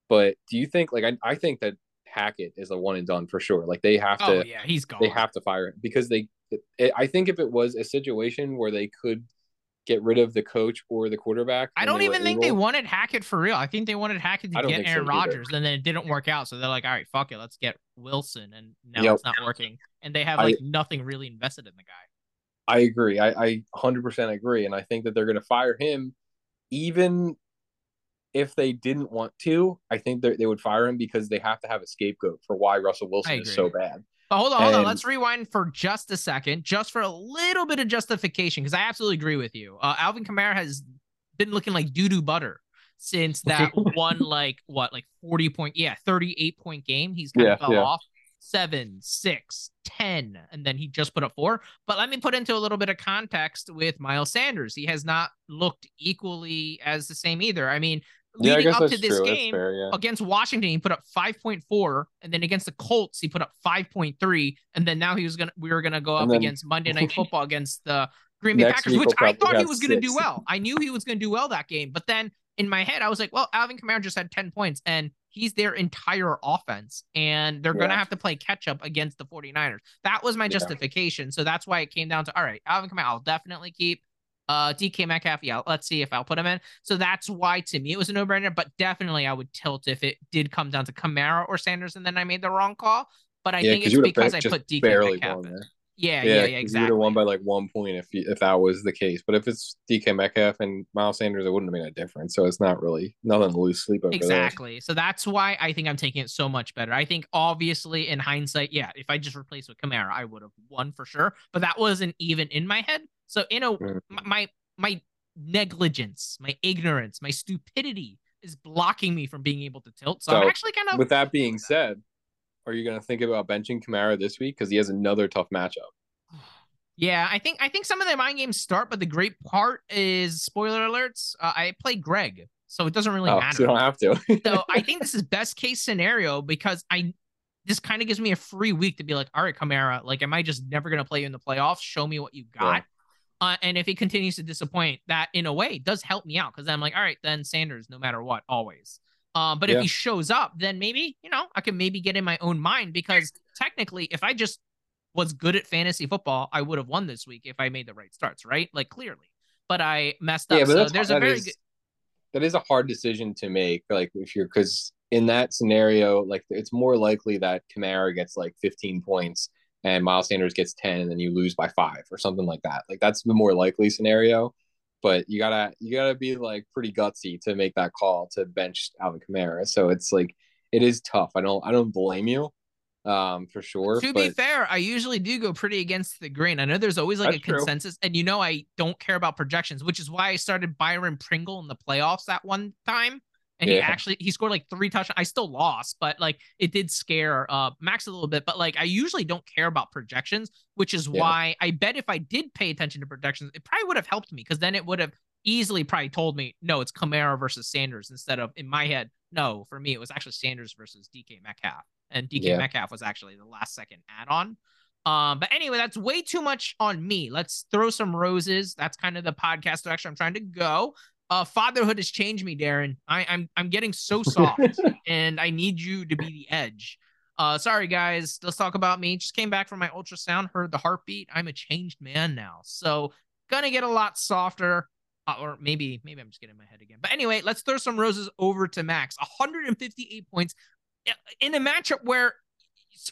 But do you think like I, I think that Hackett is a one and done for sure. Like they have Oh to yeah, he's gone. they have to fire him because they it, I think if it was a situation where they could get rid of the coach or the quarterback, I don't even think they wanted Hackett for real. I think they wanted Hackett to get so Aaron either. Rodgers, and then it didn't work out. So they're like, all right, fuck it, let's get Wilson, and now Yep. it's not working, and they have I- like nothing really invested in the guy. I agree. I, I 100% agree. And I think that they're going to fire him even if they didn't want to. I think they would fire him because they have to have a scapegoat for why Russell Wilson is so bad. But hold on, hold on. Let's rewind for just a second, just for a little bit of justification, because I absolutely agree with you. Uh, Alvin Kamara has been looking like doo doo butter since that one, like what, like forty point, yeah, thirty eight point game. He's kind Yeah, of fell yeah. off seven, six, ten, and then he just put up four. But let me put into a little bit of context with Miles Sanders. He has not looked equally as the same either. I mean, Yeah, leading up to this true. Game, fair, yeah. against Washington, he put up 5.4, and then against the Colts, he put up 5.3, and then now he was gonna we were gonna go up then- against Monday Night Football against the Green Bay Packers, which I thought he was gonna do well. I knew he was gonna do well that game, but then in my head, I was like, well, Alvin Kamara just had 10 points, and he's their entire offense, and they're gonna have to play catch up against the 49ers. That was my Yeah. justification. So that's why it came down to all right, Alvin Kamara, I'll definitely keep. Uh, DK Metcalf, yeah, let's see if I'll put him in. So that's why to me it was a no brainer, but definitely I would tilt if it did come down to Kamara or Sanders and then I made the wrong call. But I yeah, think it's because I put DK Metcalf in. there. Yeah, yeah, yeah, You would exactly. have won by like one point if you, if that was the case. But if it's DK Metcalf and Miles Sanders, it wouldn't have made a difference. So it's not really nothing to lose sleep over there. Exactly. So that's why I think I'm taking it so much better. I think obviously in hindsight, yeah, if I just replaced with Kamara, I would have won for sure. But that wasn't even in my head. So in a Mhm. my my negligence, my ignorance, my stupidity is blocking me from being able to tilt. So, I'm actually kind of With that being said, are you going to think about benching Kamara this week because he has another tough matchup? Yeah, I think I think some of the mind games start, but the great part is spoiler alerts. Uh, I play Greg, so it doesn't really oh, matter. so you don't have to. so I think this is best case scenario because I this kind of gives me a free week to be like, all right, Kamara, like, am I just never gonna play you in the playoffs? Show me what you got. Uh, and if he continues to disappoint, that in a way does help me out because I'm like, all right, then Sanders, no matter what, always. Um, but if he shows up, then maybe you know I can maybe get in my own mind because technically, if I just was good at fantasy football, I would have won this week if I made the right starts, right? Like clearly, but I messed up. yeah, but so there's a very is- good. that is a hard decision to make. Like if you're because in that scenario, like it's more likely that Kamara gets like 15 points and Miles Sanders gets 10, and then you lose by five or something like that. Like that's the more likely scenario. But you gotta you gotta be like pretty gutsy to make that call to bench Alvin Kamara. So it's like it is tough. I don't I don't blame you, um, for sure. To but be fair, I usually do go pretty against the grain. I know there's always like That's a true. consensus, and you know I don't care about projections, which is why I started Byron Pringle in the playoffs that one time. And he actually he scored like three touchdowns. I still lost, but like it did scare uh Max a little bit. But like I usually don't care about projections, which is Yeah. why I bet if I did pay attention to projections, it probably would have helped me because then it would have easily probably told me no, it's Kamara versus Sanders instead of in my head. No, for me it was actually Sanders versus DK Metcalf, and DK Yeah. Metcalf was actually the last second add-on. Um, but anyway, that's way too much on me. Let's throw some roses. That's kind of the podcast direction I'm trying to go. Uh, fatherhood has changed me, Darren. I, I'm I'm getting so soft, and I need you to be the edge. Uh, sorry guys. Let's talk about me. Just came back from my ultrasound, heard the heartbeat. I'm a changed man now, so gonna get a lot softer. Uh, or maybe maybe I'm just getting my head again. But anyway, let's throw some roses over to Max. 158 points in a matchup where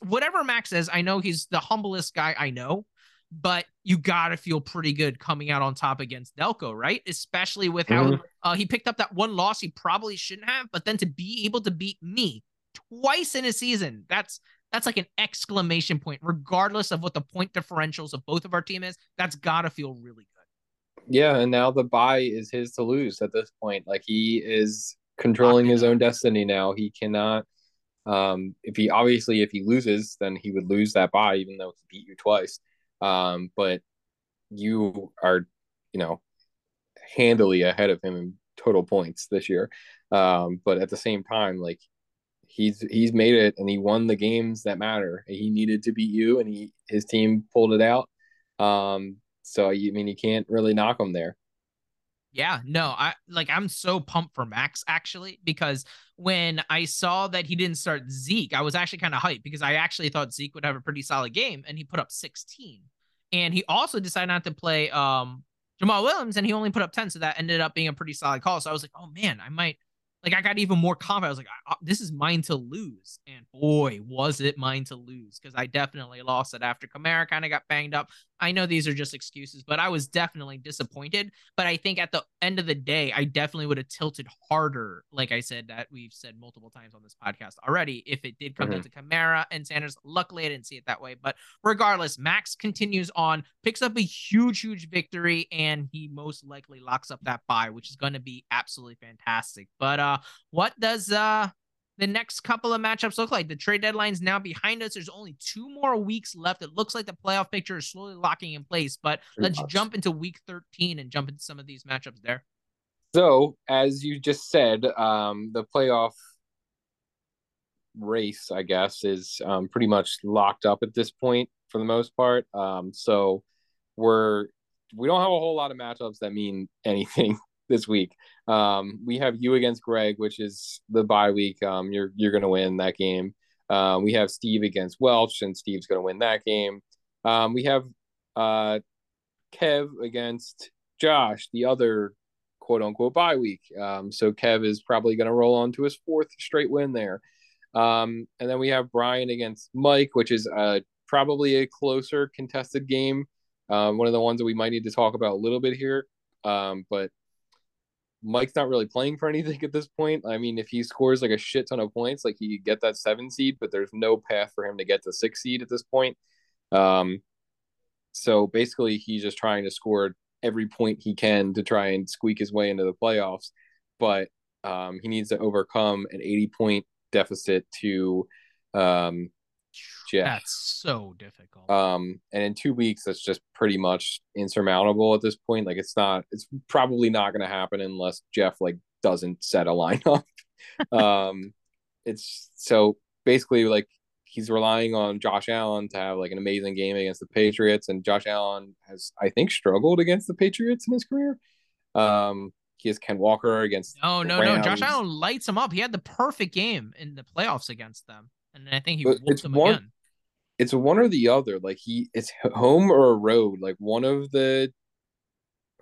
whatever Max says, I know he's the humblest guy I know, but you gotta feel pretty good coming out on top against Delco, right? Especially with how Mhm. uh, he picked up that one loss he probably shouldn't have, but then to be able to beat me twice in a season, that's that's like an exclamation point, regardless of what the point differentials of both of our team is. That's gotta feel really good. Yeah, and now the bye is his to lose at this point. Like he is controlling his own destiny now. He cannot um if he obviously if he loses, then he would lose that bye even though he beat you twice. Um, but you are, you know, handily ahead of him in total points this year. Um, but at the same time, like he's he's made it and he won the games that matter. He needed to beat you and he his team pulled it out. Um, so I mean you can't really knock him there. Yeah, no, I like I'm so pumped for Max actually because when I saw that he didn't start Zeke, I was actually kind of hyped because I actually thought Zeke would have a pretty solid game and he put up 16. And he also decided not to play um Jamaal Williams and he only put up 10, so that ended up being a pretty solid call. So I was like, "Oh man, I might like I got even more confident. I was like, this is mine to lose. And boy, was it mine to lose because I definitely lost it after Kamara kind of got banged up. I know these are just excuses, but I was definitely disappointed. But I think at the end of the day, I definitely would have tilted harder, like I said, that we've said multiple times on this podcast already, if it did come mm-hmm. down to Kamara and Sanders. Luckily, I didn't see it that way. But regardless, Max continues on, picks up a huge, huge victory, and he most likely locks up that bye, which is going to be absolutely fantastic. But uh, what does uh the next couple of matchups look like? The trade deadline's now behind us. There's only two more weeks left. It looks like the playoff picture is slowly locking in place, but Pretty let's much. jump into week 13 and jump into some of these matchups there. So, as you just said, um, the playoff race, I guess, is um, pretty much locked up at this point for the most part. Um, so, we're we don't have a whole lot of matchups that mean anything this week. Um, we have you against Greg, which is the bye week. Um, you're you're gonna win that game. Uh, we have Steve against Welch, and Steve's gonna win that game. Um, we have uh, Kev against Josh, the other quote unquote bye week. Um, so Kev is probably gonna roll on to his fourth straight win there. Um, and then we have Brian against Mike, which is uh, probably a closer contested game. Um, one of the ones that we might need to talk about a little bit here. Um, but Mike's not really playing for anything at this point. I mean, if he scores like a shit ton of points, like he get that seven seed, but there's no path for him to get to six seed at this point. Um, so basically, he's just trying to score every point he can to try and squeak his way into the playoffs. But um, he needs to overcome an 80 point deficit to um, Jeff. That's so difficult. Um, and in two weeks, that's just pretty much insurmountable at this point. Like it's not, it's probably not going to happen unless Jeff like doesn't set a lineup. um, it's so basically like he's relying on Josh Allen to have like an amazing game against the Patriots, and Josh Allen has, I think, struggled against the Patriots in his career. Um, he has Ken Walker against. No, no, Rams. no. Josh Allen lights him up. He had the perfect game in the playoffs against them, and I think he whooped them one, again it's one or the other. Like he, it's home or a road. Like one of the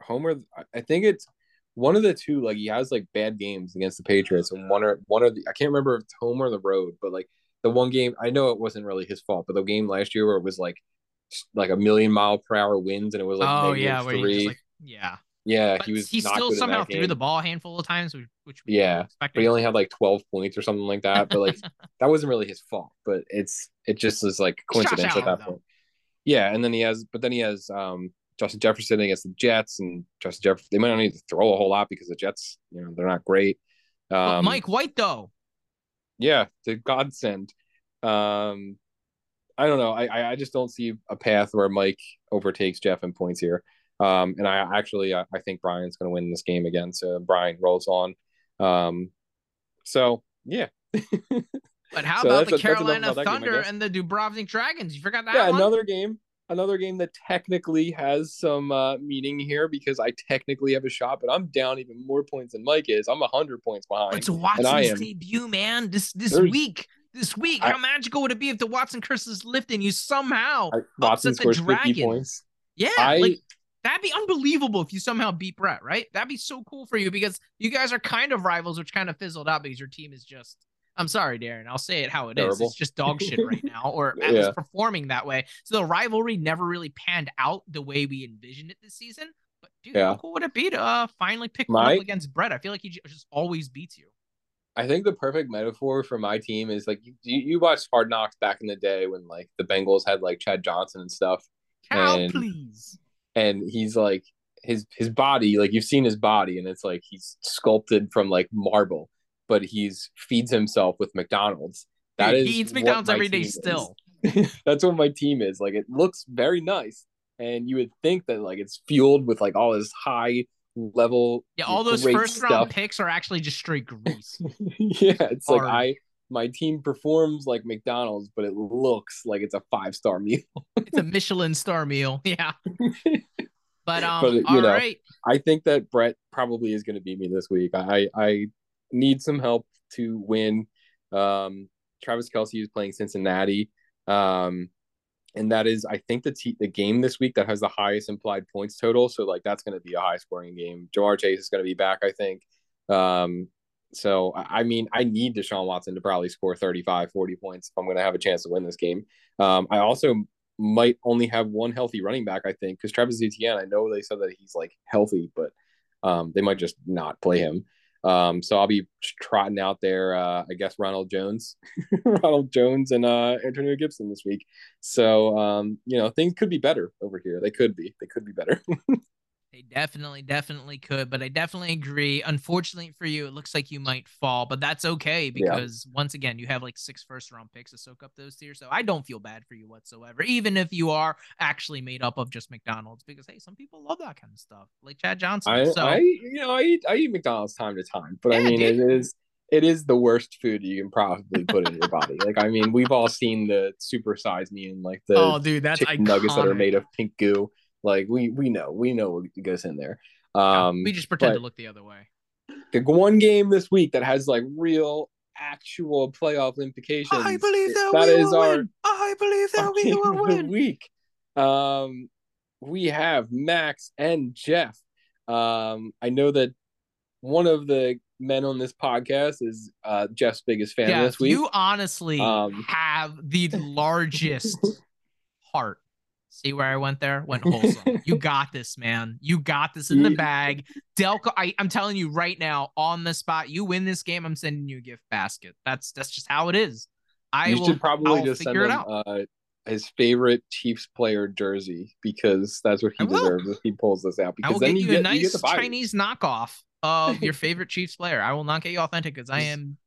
home or I think it's one of the two. Like he has like bad games against the Patriots, and one or one of the I can't remember if it's home or the road, but like the one game I know it wasn't really his fault, but the game last year where it was like like a million mile per hour winds and it was like oh yeah, three. Like, yeah, yeah, but he was. He still somehow threw the ball a handful of times, which, yeah, but he only had like twelve points or something like that. But like that wasn't really his fault. But it's it just is like coincidence at that though. point. Yeah, and then he has, but then he has um Justin Jefferson against the Jets, and Justin Jefferson. They might not need to throw a whole lot because the Jets, you know, they're not great. Um, Mike White though. Yeah, the godsend. Um, I don't know. I I just don't see a path where Mike overtakes Jeff in points here. Um, and I actually I, I think Brian's going to win this game again. So Brian rolls on. Um, so yeah. but how so about the a, Carolina Thunder game, and the Dubrovnik Dragons? You forgot that? Yeah, one? another game. Another game that technically has some uh, meaning here because I technically have a shot, but I'm down even more points than Mike is. I'm hundred points behind. It's Watson's debut, man. This this There's, week, this week. I, how magical would it be if the Watson curse is lifted you somehow I, Watson upset the Dragons? Yeah, I, like That'd be unbelievable if you somehow beat Brett, right? That'd be so cool for you because you guys are kind of rivals, which kind of fizzled out because your team is just. I'm sorry, Darren. I'll say it how it Terrible. is. It's just dog shit right now, or at yeah. least performing that way. So the rivalry never really panned out the way we envisioned it this season. But dude, yeah. how cool would it be to uh, finally pick My... up against Brett? I feel like he just always beats you. I think the perfect metaphor for my team is like you, you watched Hard Knocks back in the day when like the Bengals had like Chad Johnson and stuff. Cow, and, please. And he's like his his body, like you've seen his body, and it's like he's sculpted from like marble, but he's feeds himself with McDonald's. That Dude, is he eats McDonald's every day still. That's what my team is. Like it looks very nice. And you would think that like it's fueled with like all this high level. Yeah, all those first stuff. round picks are actually just straight grease. yeah, it's Hard. like I my team performs like McDonald's, but it looks like it's a five star meal. it's a Michelin star meal. Yeah. But um, but, you all know, right. I think that Brett probably is going to beat me this week. I I need some help to win. Um, Travis Kelce is playing Cincinnati. Um, and that is, I think, the t- the game this week that has the highest implied points total. So like that's going to be a high scoring game. Ja'Marr Chase is going to be back, I think. Um, so I mean, I need Deshaun Watson to probably score 35, 40 points if I'm going to have a chance to win this game. Um, I also might only have one healthy running back, I think, because Travis Etienne. I know they said that he's like healthy, but um, they might just not play him. Um, so I'll be trotting out there, uh, I guess Ronald Jones, Ronald Jones and uh, Antonio Gibson this week. So um, you know things could be better over here. They could be. They could be better. They definitely, definitely could, but I definitely agree. Unfortunately for you, it looks like you might fall, but that's okay because yeah. once again, you have like six first round picks to soak up those tiers. So I don't feel bad for you whatsoever, even if you are actually made up of just McDonald's, because hey, some people love that kind of stuff, like Chad Johnson. I, so I you know, I eat I eat McDonald's time to time, but yeah, I mean dude. it is it is the worst food you can probably put in your body. Like, I mean, we've all seen the super size me and like the oh, dude, that's nuggets that are made of pink goo. Like we we know we know what goes in there. Um, we just pretend to look the other way. The one game this week that has like real actual playoff implications. I believe that, that is our. Win. I believe that we will win. The week. Um, we have Max and Jeff. Um, I know that one of the men on this podcast is uh, Jeff's biggest fan Jeff, this week. You honestly um, have the largest heart See where I went there? Went wholesome. you got this, man. You got this in the bag. Delco, I, I'm telling you right now, on the spot, you win this game, I'm sending you a gift basket. That's that's just how it is. I you will, should probably I'll just send him uh, his favorite Chiefs player jersey because that's what he deserves if he pulls this out. Because I will then get you, you a nice you Chinese knockoff of your favorite Chiefs player. I will not get you authentic because I am.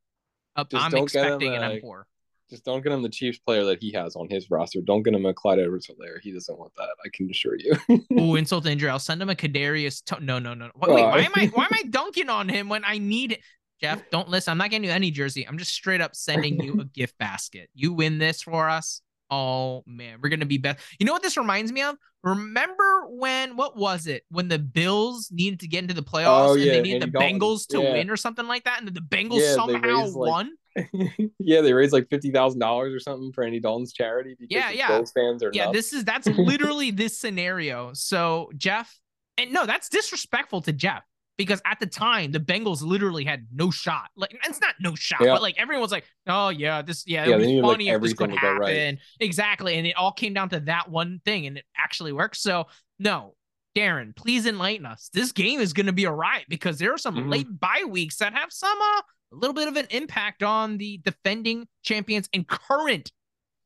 Uh, I'm expecting him, and I'm poor. Just don't get him the Chiefs player that he has on his roster. Don't get him a Clyde Edwards Helaire. He doesn't want that. I can assure you. oh, insult to injury. I'll send him a Kadarius. To- no, no, no. Wait, wait, why am I why am I dunking on him when I need it? Jeff, don't listen. I'm not getting you any jersey. I'm just straight up sending you a gift basket. You win this for us. Oh man, we're gonna be best. You know what this reminds me of? Remember when what was it when the Bills needed to get into the playoffs oh, yeah, and they needed the Bengals to yeah. win or something like that, and the Bengals yeah, somehow won. yeah, they raised like fifty thousand dollars or something for Andy Dalton's charity. Because yeah, yeah. Bills fans are yeah. Nuts. This is that's literally this scenario. So Jeff, and no, that's disrespectful to Jeff because at the time the Bengals literally had no shot. Like it's not no shot, yeah. but like everyone was like, "Oh yeah, this yeah, yeah it be funny like if this could happen." Right. Exactly, and it all came down to that one thing, and it actually worked. So no, Darren, please enlighten us. This game is going to be a riot because there are some mm-hmm. late bye weeks that have some uh, a little bit of an impact on the defending champions and current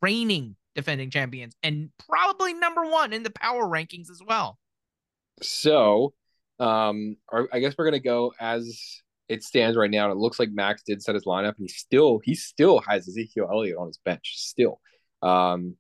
reigning defending champions, and probably number one in the power rankings as well. So, um, I guess we're gonna go as it stands right now. It looks like Max did set his lineup, and he still he still has Ezekiel Elliott on his bench. Still, um,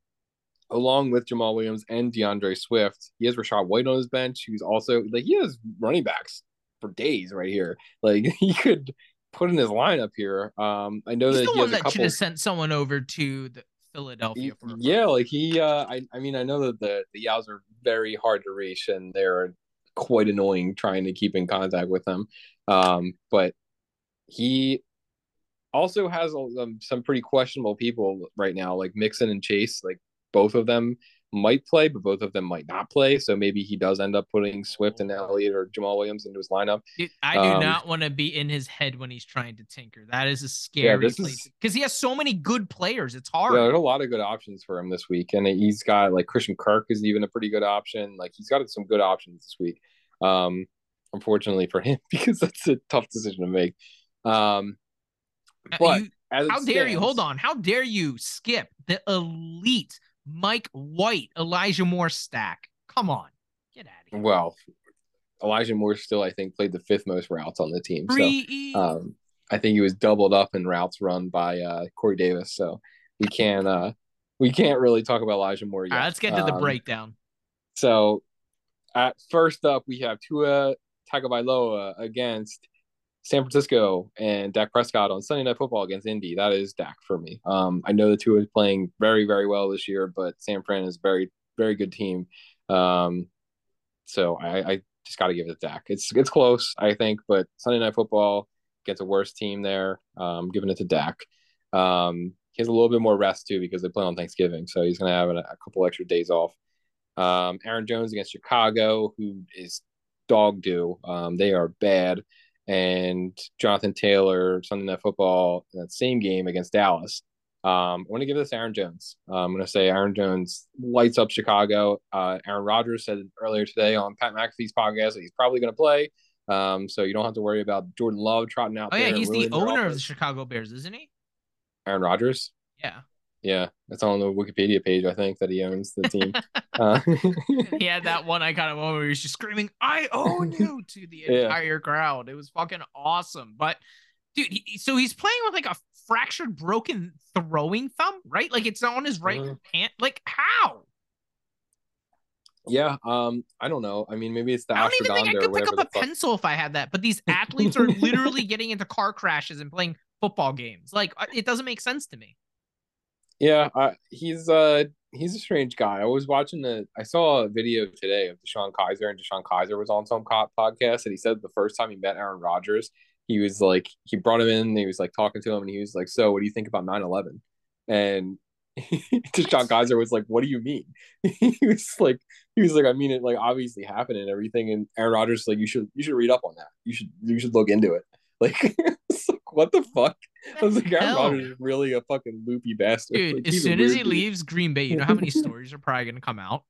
along with Jamaal Williams and D'Andre Swift, he has Rachaad White on his bench. He's also like he has running backs for days right here. Like he could put in his lineup here. Um, I know He's that the he one that couple... should have sent someone over to the Philadelphia. He, yeah, like he. Uh, I I mean I know that the the Yows are very hard to reach and they're quite annoying trying to keep in contact with them. Um, but he also has um, some pretty questionable people right now, like Mixon and Chase. Like both of them might play, but both of them might not play. So maybe he does end up putting Swift and Elliott or Jamaal Williams into his lineup. I do um, not want to be in his head when he's trying to tinker. That is a scary yeah, because he has so many good players. It's hard. Yeah, there's a lot of good options for him this week, and he's got like Christian Kirk is even a pretty good option. Like he's got some good options this week. Um, unfortunately for him, because that's a tough decision to make. Um, But You- how dare you? Hold on. How dare you skip the elite Mike White, Elijah Moore stack? Come on. Get out of here. Well, Elijah Moore still, I think, played the fifth most routes on the team. So um, I think he was doubled up in routes run by uh, Corey Davis. So we can't uh, we can't really talk about Elijah Moore yet. All right, let's get to the Um, breakdown. So, at first up, we have Tua Tagovailoa against San Francisco and Dak Prescott on Sunday Night Football against Indy. That is Dak for me. Um, I know the Tua is playing very, very well this year, but San Fran is a very, very good team. Um, so I, I just got to give it to Dak. It's it's close, I think, but Sunday Night Football gets a worse team there. Um, giving it to Dak. Um, he has a little bit more rest too because they play on Thanksgiving, so he's going to have a, a couple extra days off. Um, Aaron Jones against Chicago, who is dog do. Um, they are bad. And Jonathan Taylor, Sunday Night Football, in that same game against Dallas. Um, I want to give this Aaron Jones. Uh, I'm going to say Aaron Jones lights up Chicago. Uh, Aaron Rodgers said earlier today on Pat McAfee's podcast that he's probably going to play. Um, so you don't have to worry about Jordan Love trotting out Oh, yeah. He's the owner of the. Chicago Bears, isn't he? Aaron Rodgers. Yeah. Yeah, it's on the Wikipedia page. I think that he owns the team. uh, he had that one iconic moment where he was just screaming, I own you to the Yeah. entire crowd. It was fucking awesome. But dude, he, so he's playing with like a fractured, broken throwing thumb, right? Like it's on his right Mhm. hand. Like how? yeah, um, I don't know. I mean, maybe it's the I don't even think I could pick up a pencil if I had that. But these athletes are literally getting into car crashes and playing football games. Like uh, it doesn't make sense to me. Yeah, uh, he's uh he's a strange guy. I was watching the I saw a video today of DeShone Kizer and DeShone Kizer was on some co- podcast and he said the first time he met Aaron Rodgers, he was like he brought him in, he was like talking to him and he was like, "So, what do you think about 9/11?" And DeShone Kizer was like, "What do you mean?" he was like he was like, "I mean it like obviously happened and everything." And Aaron Rodgers was like, "You should you should read up on that. You should you should look into it." Like, like what the fuck? I was like, Aaron Rodgers is really a fucking loopy bastard. Dude, Like, as soon as he dude. leaves Green Bay, you know how many stories are probably gonna come out?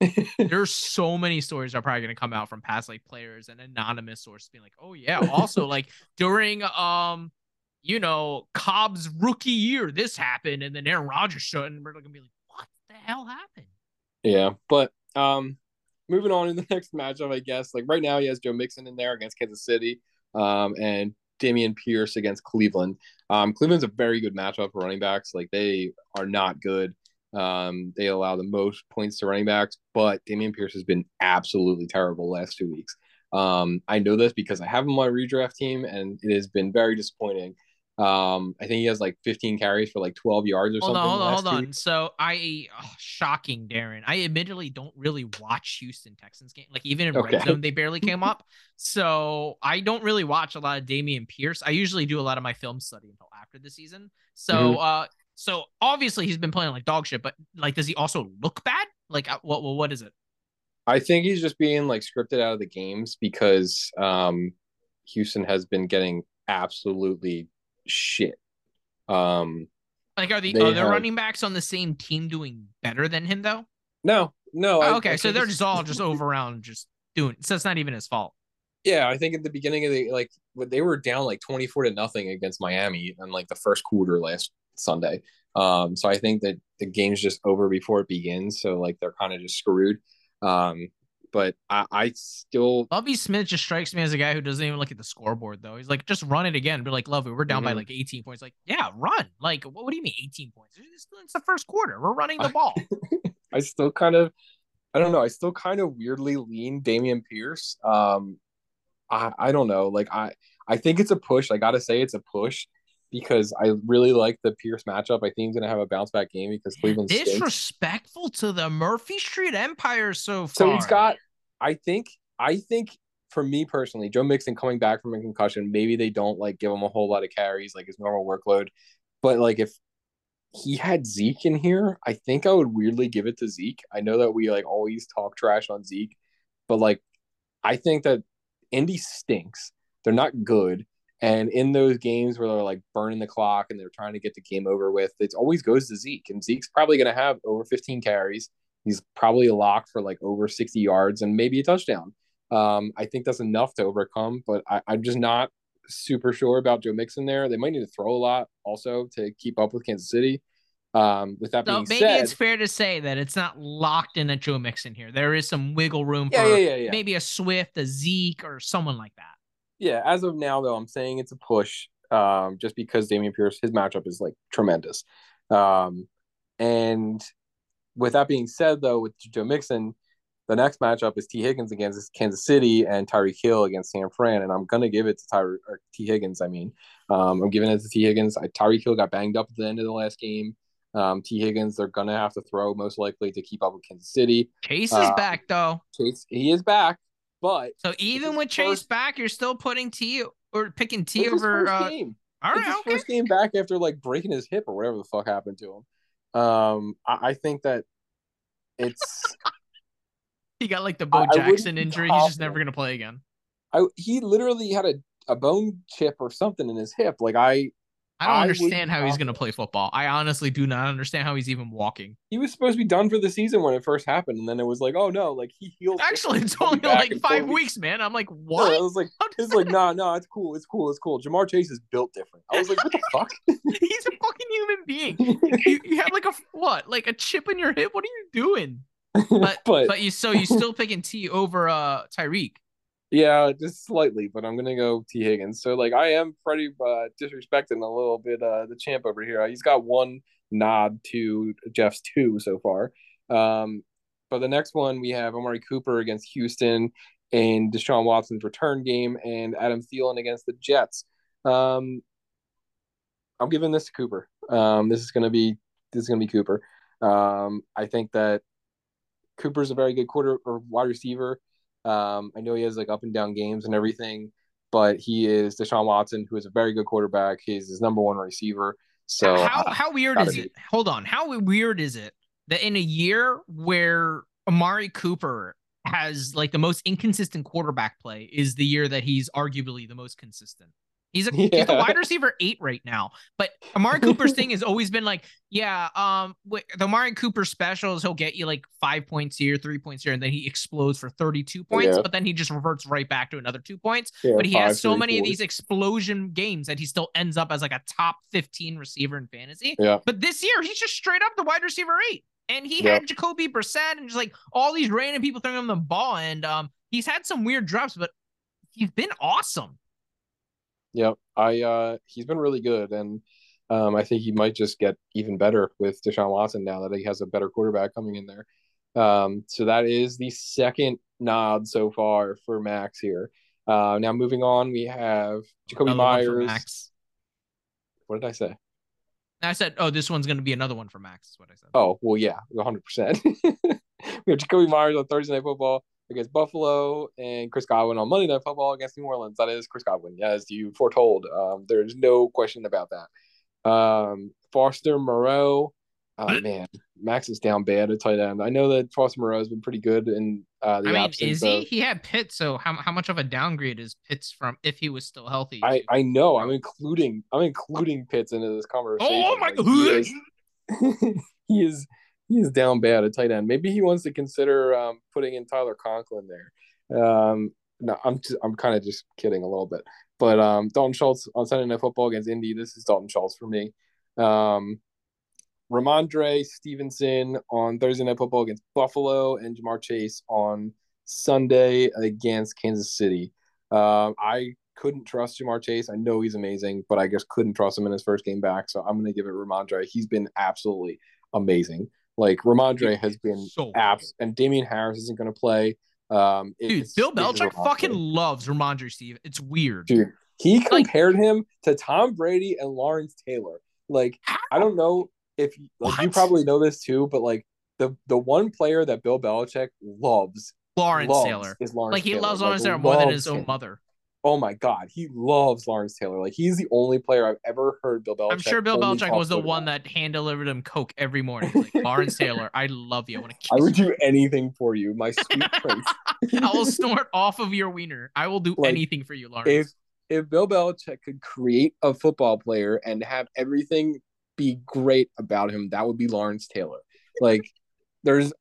There's so many stories are probably gonna come out from past like players and anonymous sources being like, oh yeah, also like during um, you know, Cobb's rookie year, this happened, and then Aaron Rodgers showed, and we're gonna be like, what the hell happened? Yeah, but um, moving on to the next matchup, I guess. Like right now, he has Joe Mixon in there against Kansas City, um, and Dameon Pierce against Cleveland. Um, Cleveland's a very good matchup for running backs. Like they are not good. Um, they allow the most points to running backs, but Dameon Pierce has been absolutely terrible last two weeks. Um, I know this because I have him on my redraft team, and it has been very disappointing. Um, I think he has like 15 carries for like 12 yards or Hold something. on, hold on, hold on. So I oh, shocking, Darren. I admittedly don't really watch Houston Texans game. Like even in Okay. red zone, they barely came up. So I don't really watch a lot of Dameon Pierce. I usually do a lot of my film study until after the season. So Mhm. uh so obviously he's been playing like dog shit, but like does he also look bad? Like uh, what what, what is it? I think he's just being like scripted out of the games because um Houston has been getting absolutely shit. Um Like are the other running backs on the same team doing better than him though? no, no. I- Oh, okay, I so they're it's- just all just over around just doing so it's not even his fault. Yeah, I think at the beginning of the like when they were down like 24 to nothing against Miami in like the first quarter last Sunday. Um so I think that the game's just over before it begins, so like they're kind of just screwed. Um but I, I still Lovie Smith just strikes me as a guy who doesn't even look at the scoreboard though. He's like, just run it again. But like, Lovie, we're down by Mhm. like 18 points. Like, yeah, run. Like, what, what do you mean 18 points? It's, it's the first quarter. We're running the ball. I still kind of, I don't know. I still kind of weirdly lean Dameon Pierce. Um, I I don't know. Like I I think it's a push. I gotta say it's a push because I really like the Pierce matchup. I think he's gonna have a bounce back game because Cleveland stinks. Disrespectful to the Murphy Street Empire so far. So he's got. I think. I think for me personally, Joe Mixon coming back from a concussion, maybe they don't like give him a whole lot of carries, like his normal workload. But like if he had Zeke in here, I think I would weirdly give it to Zeke. I know that we like always talk trash on Zeke, but like I think that Indy stinks. They're not good. And in those games where they're like burning the clock and they're trying to get the game over with, it always goes to Zeke. And Zeke's probably going to have over 15 carries. He's probably locked for like over 60 yards and maybe a touchdown. Um, I think that's enough to overcome, but I, I'm just not super sure about Joe Mixon there. They might need to throw a lot also to keep up with Kansas City. Um, with that So being maybe said, it's fair to say that it's not locked in at Joe Mixon here. There is some wiggle room yeah, for yeah, yeah, maybe a Swift, a Zeke, or someone like that. Yeah, as of now, though, I'm saying it's a push. Um, just because Dameon Pierce, his matchup is like tremendous. Um, and with that being said, though, with Joe Mixon, the next matchup is T. Higgins against Kansas City and Tyreek Hill against San Fran, and I'm gonna give it to Tyre or T. Higgins. I mean, um, I'm giving it to T. Higgins. I, Tyreek Hill got banged up at the end of the last game. Um, T. Higgins, they're gonna have to throw most likely to keep up with Kansas City. Chase is Uh, back though. Chase, he is back, but So even with Chase first- back, you're still putting T or picking T it's over. first Uh, game. all right, his okay. first game back after like breaking his hip or whatever the fuck happened to him. Um, I, I think that it's He got like the Bo I- Jackson injury. He's just never gonna play again. I he literally had a, a bone chip or something in his hip. Like I I don't I understand how he's gonna play football. I honestly do not understand how he's even walking. he was supposed to be done for the season when it first happened, and then it was like, oh no, like he healed. Actually, it's only like five weeks, man. I'm like, No, what? it was like it's like no, no, it's cool, it's cool, it's cool. Ja'Marr Chase is built different. I was like, what the fuck? he's a fucking human being. You, you have like a what? Like a chip in your hip? What are you doing? But but but you so you still picking T over uh Tyreek. Yeah, just slightly, but I'm gonna go T Higgins. So like I am pretty uh, disrespecting a little bit uh, the champ over here. He's got one nod to Jeff's two so far. Um, but the next one we have Amari Cooper against Houston and Deshaun Watson's return game and Adam Thielen against the Jets. Um, I'm giving this to Cooper. Um, this is gonna be this is gonna be Cooper. Um, I think that Cooper's a very good quarter or wide receiver. Um, I know he has like up and down games and everything, but he is Deshaun Watson, who is a very good quarterback. He's his number one receiver. So how how weird is be. it? Hold on. How weird is it that in a year where Amari Cooper has like the most inconsistent quarterback play is the year that he's arguably the most consistent. He's a he's the wide receiver eight right now. But Amari Cooper's thing has always been like, yeah, um, the Amari Cooper specials, he'll get you like five points here, three points here, and then he explodes for 32 points, Yeah. but then he just reverts right back to another two points yeah, but he five, has so three, many of these explosion games that he still ends up as like a top 15 receiver in fantasy. Yeah. But this year, he's just straight up the wide receiver eight. And he had Jacoby Brissett and just like all these random people throwing him the ball. And um, he's had some weird drops, but he's been awesome. Yep. I uh he's been really good and um I think he might just get even better with Deshaun Watson now that he has a better quarterback coming in there. Um so that is the second nod so far for Max here. Uh now moving on we have Jakobi Meyers. Max. What did I say? I said, oh, this one's going to be another one for Max, is what I said. Oh, well yeah, 100%. we have Jakobi Meyers on Thursday Night Football against Buffalo and Chris Godwin on Monday Night Football against New Orleans. That is Chris Godwin, as you foretold. Um, there's no question about that. Um, Foster Moreau, oh man, Max is down bad at tight end. I know that Foster Moreau has been pretty good in uh, the I mean, absence is he? of. He had Pitts, so how, how much of a downgrade is Pitts from if he was still healthy? I, I know. I'm including I'm including Pitts into this conversation. oh my Like, he god! is- he is he is down bad at tight end. Maybe he wants to consider um, putting in Tyler Conklin there. Um, no, I'm just, I'm kind of just kidding a little bit. But um, Dalton Schultz on Sunday Night Football against Indy. This is Dalton Schultz for me. Um, Rhamondre Stevenson on Thursday Night Football against Buffalo and Ja'Marr Chase on Sunday against Kansas City. Um, I couldn't trust Ja'Marr Chase. I know he's amazing, but I just couldn't trust him in his first game back. So I'm going to give it Rhamondre. He's been absolutely amazing. Like Rhamondre has been So apps, and Damien Harris isn't going to play. Um, Dude, Bill Belichick fucking loves Rhamondre Steve. It's weird. dude. He Like- compared him to Tom Brady and Lawrence Taylor. Like I don't know if like you probably know this too, but like the the one player that Bill Belichick loves, Lawrence loves Taylor. is Lawrence. Like he Taylor. loves Like, Lawrence Taylor more than his own him. mother. Oh my god, he loves Lawrence Taylor. Like he's the only player I've ever heard Bill Belichick. I'm sure Bill Belichick was the one about. that hand delivered him Coke every morning. Like Lawrence Taylor, I love you. I want to I would you. do anything for you, my sweet prince. I will snort off of your wiener. I will do Like, anything for you, Lawrence. if if Bill Belichick could create a football player and have everything be great about him, that would be Lawrence Taylor. Like there's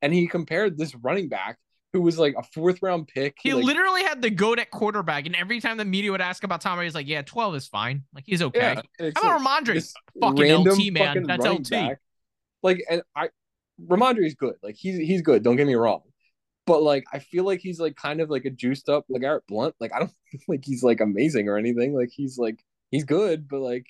and he compared this running back who was like a fourth round pick. He like, literally had the goat at quarterback, and every time the media would ask about Tom Brady, he's like, "Yeah, twelve is fine. Like he's okay." yeah, How about like Rhamondre? Fucking LT, man. fucking That's LT. back. Like, and I, Rhamondre's good. Like he's he's good. Don't get me wrong. But like, I feel like he's like kind of like a juiced up like Garrett Blount. Like I don't feel like he's like amazing or anything. Like he's like he's good, but like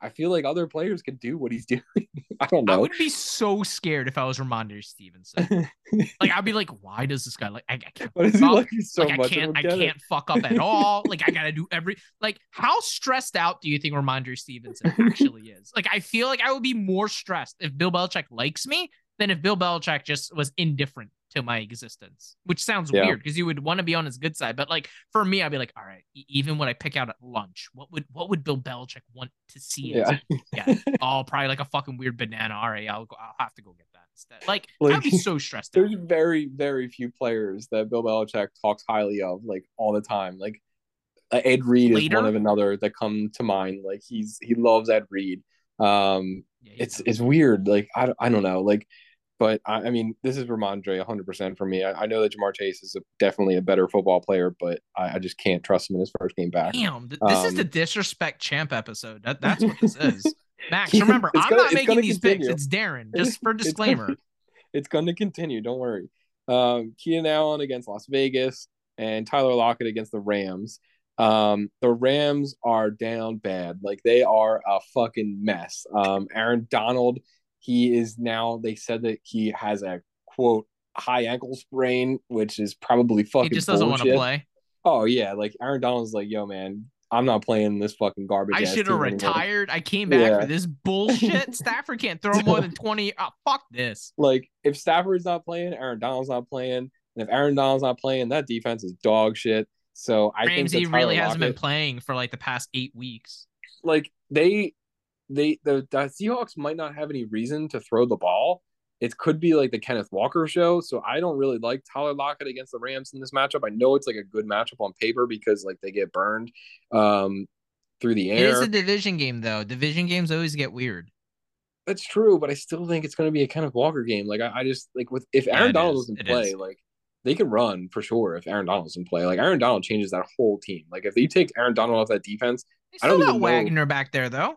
I feel like other players could do what he's doing. I don't know. I would be so scared if I was Rhamondre Stevenson. like I'd be like, "Why does this guy like? I, I can't does fuck he like so like much? I can't, I can't fuck up at all. Like I gotta do every like. How stressed out do you think Rhamondre Stevenson actually is? Like I feel like I would be more stressed if Bill Belichick likes me than if Bill Belichick just was indifferent to my existence. Which sounds Yeah. weird because you would want to be on his good side, but like for me, I'd be like, all right, even when I pick out at lunch, what would what would Bill Belichick want to see? Yeah. yeah. Oh, probably like a fucking weird banana. All right, I'll go, I'll have to go get that instead. Like, I'd be so stressed out. There's very, very few players that Bill Belichick talks highly of, like all the time. Like uh, Ed Reed is one of another that come to mind. Like he's he loves Ed Reed. Um, Yeah, it's does. it's weird. Like I, I don't know. Like, but I, I mean, this is Rhamondre 100 percent for me. I, I know that Ja'Marr Chase is a, definitely a better football player, but I, I just can't trust him in his first game back. Damn, th- this is the Um, disrespect champ episode. That, that's what this is. Max, remember, I'm gonna- not making these picks. It's Darren, just for disclaimer. it's going to continue. Don't worry. Um, Keenan Allen against Las Vegas and Tyler Lockett against the Rams. Um, the Rams are down bad. Like they are a fucking mess. Um, Aaron Donald, he is now. They said that he has a quote high ankle sprain, which is probably fucking. He just doesn't want to play. Oh yeah, like Aaron Donald's like, yo man, I'm not playing this fucking garbage. I should have team anymore." retired. I came back Yeah. for this bullshit. Stafford can't throw more than 20. Oh, fuck this. Like if Stafford's not playing, Aaron Donald's not playing, and if Aaron Donald's not playing, that defense is dog shit. So I think Ramsey that really hasn't been playing for like the past eight weeks. like they they the, the Seahawks might not have any reason to throw the ball. It could be like the Kenneth Walker show. So I don't really like Tyler Lockett against the Rams in this matchup. I know it's like a good matchup on paper because like they get burned um through the air. It is a division game, though. Division games always get weird. That's true, but I still think it's going to be a Kenneth Walker game. Like I, I just like with if Aaron it Donald is. doesn't It play, is. like they can run for sure. If Aaron Donald doesn't play, like Aaron Donald changes that whole team. Like if they take Aaron Donald off that defense, I don't even know- Wagner back there, though.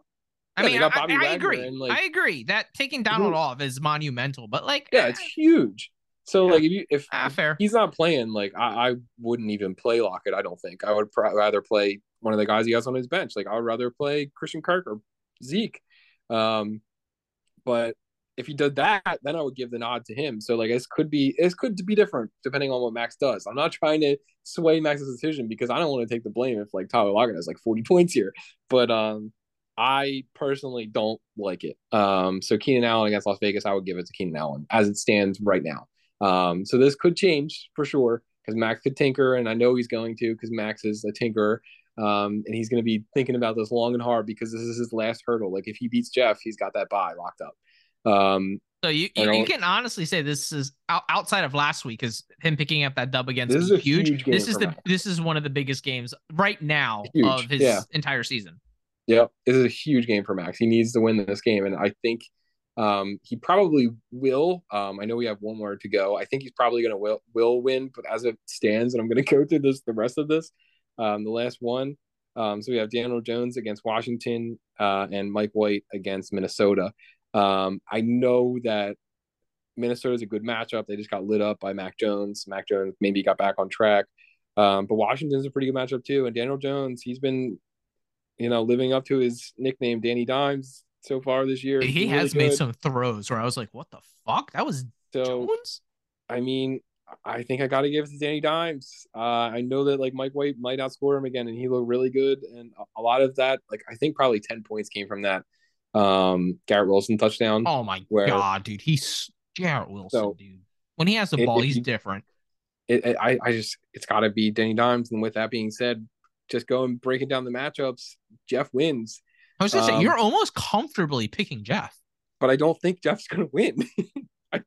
I Yeah, mean, I, I agree. and, like- I agree that taking Donald off is monumental, but like, yeah, it's huge. So Yeah. like if you if, ah, if fair. he's not playing, like I, I wouldn't even play Lockett. I don't think I would pr- rather play one of the guys he has on his bench. Like I would rather play Christian Kirk or Zeke. Um, but if he did that, then I would give the nod to him. So like this could be this could be different depending on what Max does. I'm not trying to sway Max's decision because I don't want to take the blame if like Tyler Lockett has like 40 points here. But um, I personally don't like it. Um, so Keenan Allen against Las Vegas, I would give it to Keenan Allen as it stands right now. Um, so this could change for sure because Max could tinker, and I know he's going to because Max is a tinkerer. Um, and he's going to be thinking about this long and hard because this is his last hurdle. Like if he beats Jeff, he's got that bye locked up. Um, So you you, you can honestly say this is outside of last week because him picking up that dub against This is a huge this is the Max. this is one of the biggest games right now Huge, of his yeah. entire season. Yeah, this is a huge game for Max. He needs to win this game, and I think um, he probably will. Um, I know we have one more to go. I think he's probably going to will will win, but as it stands, and I'm going to go through this the rest of this. Um, the last one. Um, so we have Daniel Jones against Washington uh, and Mike White against Minnesota. Um, I know that Minnesota is a good matchup. They just got lit up by Mac Jones. Mac Jones maybe got back on track. Um, but Washington's a pretty good matchup too. And Daniel Jones, he's been, you know, living up to his nickname, Danny Dimes, so far this year. He really has made some throws where I was like, "What the fuck? That was So Jones." I mean, I think I got to give it to Danny Dimes. Uh, I know that like Mike White might outscore him again, and he looked really good. And a- a lot of that, like I think probably ten points came from that um, Garrett Wilson touchdown. Oh my where- god, dude, he's Jarrett Wilson, So, dude. When he has the if- ball, if he's different. it, it, I, I just it's got to be Danny Dimes. And with that being said, just go and breaking down the matchups. Jeff wins, I was gonna say um, you're almost comfortably picking Jeff. but I don't think Jeff's gonna win. I,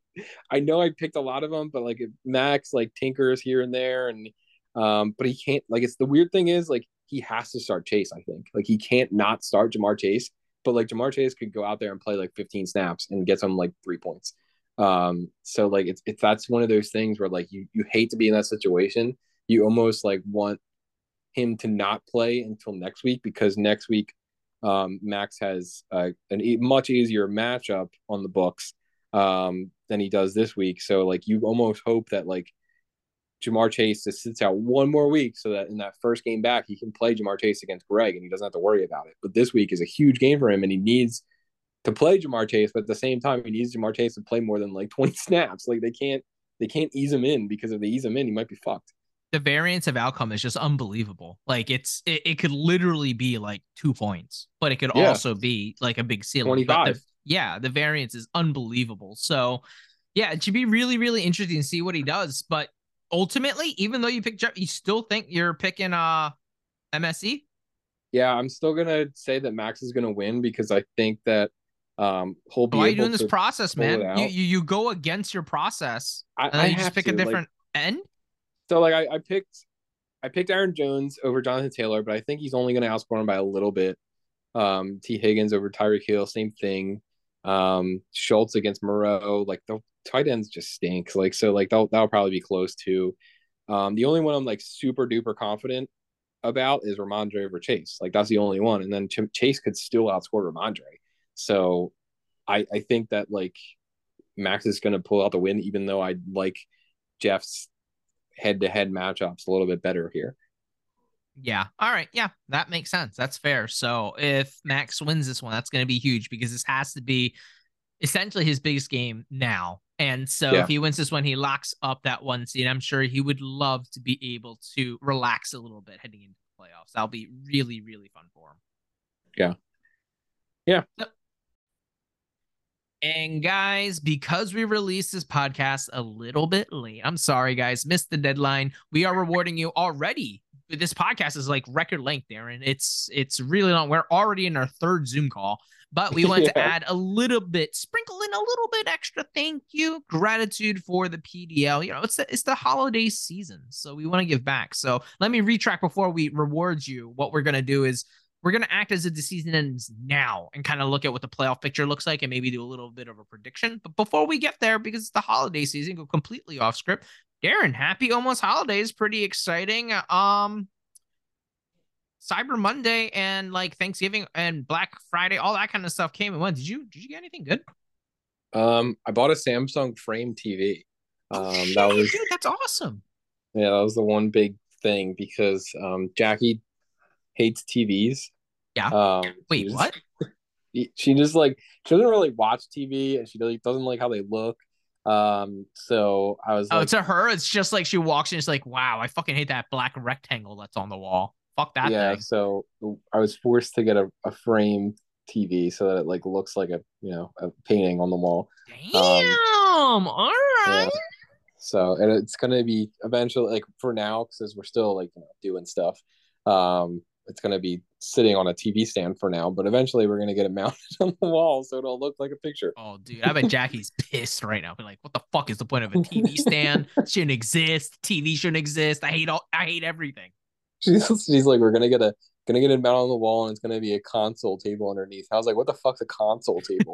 I know I picked a lot of them, but like Max like tinkers here and there, and um, but he can't. Like it's the weird thing is like he has to start Chase. I think like he can't not start Ja'Marr Chase, but like Ja'Marr Chase could go out there and play like 15 snaps and get some like three points. Um, so like it's it's that's one of those things where like you you hate to be in that situation. You almost like want him to not play until next week because next week um, Max has uh, a much easier matchup on the books um, than he does this week. So like you almost hope that like Ja'Marr Chase just sits out one more week so that in that first game back he can play Ja'Marr Chase against Greg and he doesn't have to worry about it. But this week is a huge game for him and he needs to play Ja'Marr Chase, but at the same time he needs Ja'Marr Chase to play more than like 20 snaps. Like they can't they can't ease him in because if they ease him in, he might be fucked. The variance of outcome is just unbelievable. Like it's it, it could literally be like two points, but it could Yeah. also be like a big ceiling. 25. the, yeah, the variance is unbelievable. So yeah, it should be really, really interesting to see what he does. But ultimately, even though you pick Jeff, you still think you're picking uh MSE? Yeah, I'm still gonna say that Max is gonna win because I think that um he'll be Why are you doing this process, man? You, you you go against your process I, and then I you just pick to, a like, different end. So like I, I picked I picked Aaron Jones over Jonathan Taylor, but I think he's only going to outscore him by a little bit. Um, Tee Higgins over Tyreek Hill, same thing. Um, Schultz against Moreau, like the tight ends just stink. Like so, like that'll that'll probably be close too. Um, the only one I'm like super duper confident about is Rhamondre over Chase. Like that's the only one, and then Ch- Chase could still outscore Rhamondre. So I I think that like Max is going to pull out the win, even though I like Jeff's head-to-head matchups a little bit better here. Yeah. All right. Yeah, that makes sense. That's fair. So if Max wins this one, that's going to be huge because this has to be essentially his biggest game now. And so Yeah. if he wins this one, he locks up that one seed. I'm sure he would love to be able to relax a little bit heading into the playoffs. That'll be really, really fun for him. Yeah. Yeah. Yep. And guys, because we released this podcast a little bit late, I'm sorry, guys, missed the deadline. We are rewarding you already. This podcast is like record length, Darren. It's it's really long. We're already in our third Zoom call, but we want to add a little bit, sprinkle in a little bit extra thank you, gratitude for the PDL. You know, it's the it's the holiday season, so we want to give back. So let me retrack before we reward you. What we're gonna do is we're going to act as if the season ends now and kind of look at what the playoff picture looks like and maybe do a little bit of a prediction. But before we get there, because it's the holiday season, go completely off script. Darren, happy almost holidays. Pretty exciting. Um, Cyber Monday and like Thanksgiving and Black Friday, all that kind of stuff came and went. Did you did you get anything good? Um, I bought a Samsung frame TV. Um, Shit, that was dude, that's awesome. yeah, that was the one big thing because um, Jackie hates TVs. Yeah. Um, Wait, just- what? She just like she doesn't really watch TV and she doesn't like how they look. Um, so I was Oh, like, to her, it's just like she walks in, it's like, wow, I fucking hate that black rectangle that's on the wall. Fuck that yeah. thing. So I was forced to get a, a frame TV so that it like looks like a you know a painting on the wall. Damn. all right. Yeah. So and it's gonna be eventually like for now because we're still like you know, doing stuff. Um, it's gonna be sitting on a TV stand for now, but eventually we're gonna get it mounted on the wall so it'll look like a picture. Oh, dude, I bet Jackie's pissed right now. Be like, what the fuck is the point of a TV stand? Shouldn't exist. TV shouldn't exist. I hate all. I hate everything. She's she's like, we're gonna get a gonna get it mounted on the wall and it's gonna be a console table underneath. I was like, what the fuck's a console table?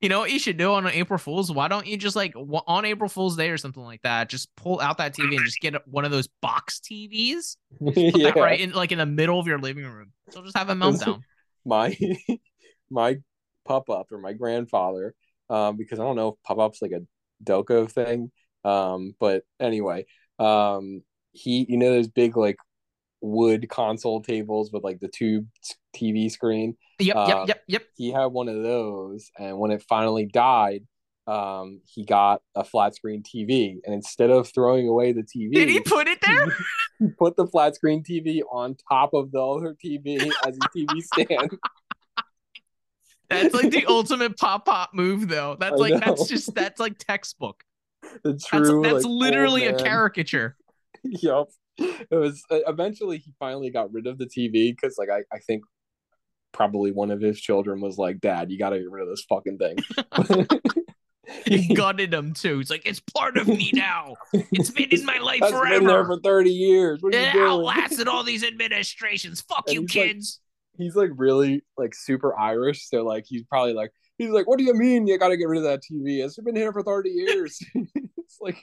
You know what you should do on April Fools? Why don't you just like on April Fool's Day or something like that? Just pull out that TV and just get one of those box TVs. Put yeah, that right in like in the middle of your living room. So just have a meltdown. my my pop up or my grandfather, um, because I don't know if pop up's like a Delco thing. Um, but anyway, um, he you know those big like wood console tables with like the tube TV screen. Yep, Uh, yep, yep, yep. He had one of those, and when it finally died, um, he got a flat screen TV, and instead of throwing away the TV, Did he put it there? he put the flat screen TV on top of the other TV as a TV stand. That's like the ultimate pop pop move, though. That's I like know. that's just that's like textbook. The That's true, that's like, literally a caricature. Yup. It was eventually he finally got rid of the TV because like I, I think probably one of his children was like, Dad, you gotta get rid of this fucking thing. He gutted him too. He's like, it's part of me now. It's been in my life That's been there for 30 years. What are It outlasted all these administrations. Fuck And you, he's like- kids. He's like really like super Irish, so like he's probably like, he's like, "What do you mean you got to get rid of that TV? It's been here for thirty years." it's like,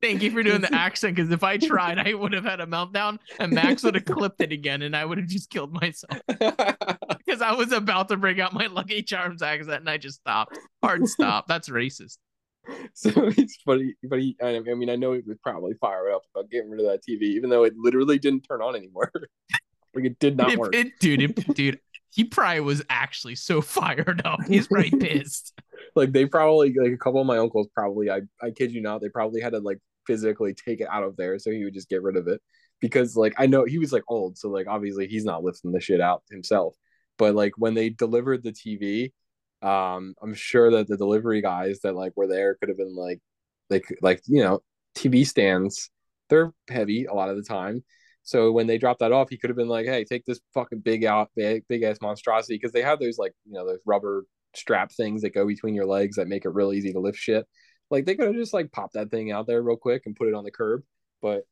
Thank you for doing the accent because if I tried, I would have had a meltdown and Max would have clipped it again and I would have just killed myself because I was about to bring out my Lucky Charms accent and I just stopped. Hard stop. That's racist. so it's funny, but he, I mean, I know he was probably fired up about getting rid of that TV, even though it literally didn't turn on anymore. like it did not It- work. it- dude, it- dude, he probably was actually so fired up. He's right pissed. Like they probably like a couple of my uncles probably I I kid you not they probably had to like physically take it out of there so he would just get rid of it. Because like I know he was like old so like obviously he's not lifting the shit out himself. But like when they delivered the TV um I'm sure that the delivery guys that like were there could have been like like like you know TV stands they're heavy a lot of the time. So when they dropped that off he could have been like hey take this fucking big out big, big ass monstrosity because they have those like you know those rubber strap things that go between your legs that make it real easy to lift shit. Like they could have just like popped that thing out there real quick and put it on the curb, but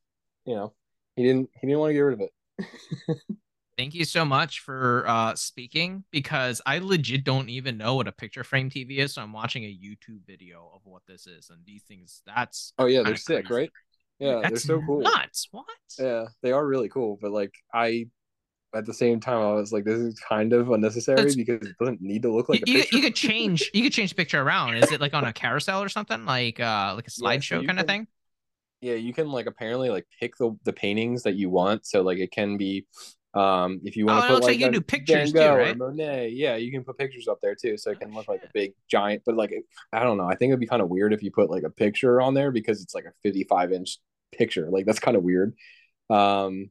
you know, he didn't he didn't want to get rid of it. Thank you so much for uh speaking because I legit don't even know what a picture frame TV is. So I'm watching a YouTube video of what this is. And these things, that's Oh yeah, they're sick, crazy. right? Yeah, that's they're so cool. Nuts. What? Yeah, they are really cool, but like I at the same time I was like this is kind of unnecessary That's- because it doesn't need to look like you, a you, picture. you could change you could change the picture around. Is it like on a carousel or something? Like uh like a so slideshow you kind of thing? yeah, you can like apparently like pick the the paintings that you want. So like it can be um if you want Oh, to put like, like you do pictures too, right? Monet, yeah, you can put pictures up there too. So it can look like a big giant, but like I don't know. I think it'd be kind of weird if you put like a picture on there because it's like a 55 inch picture. Like that's kind of weird. Um,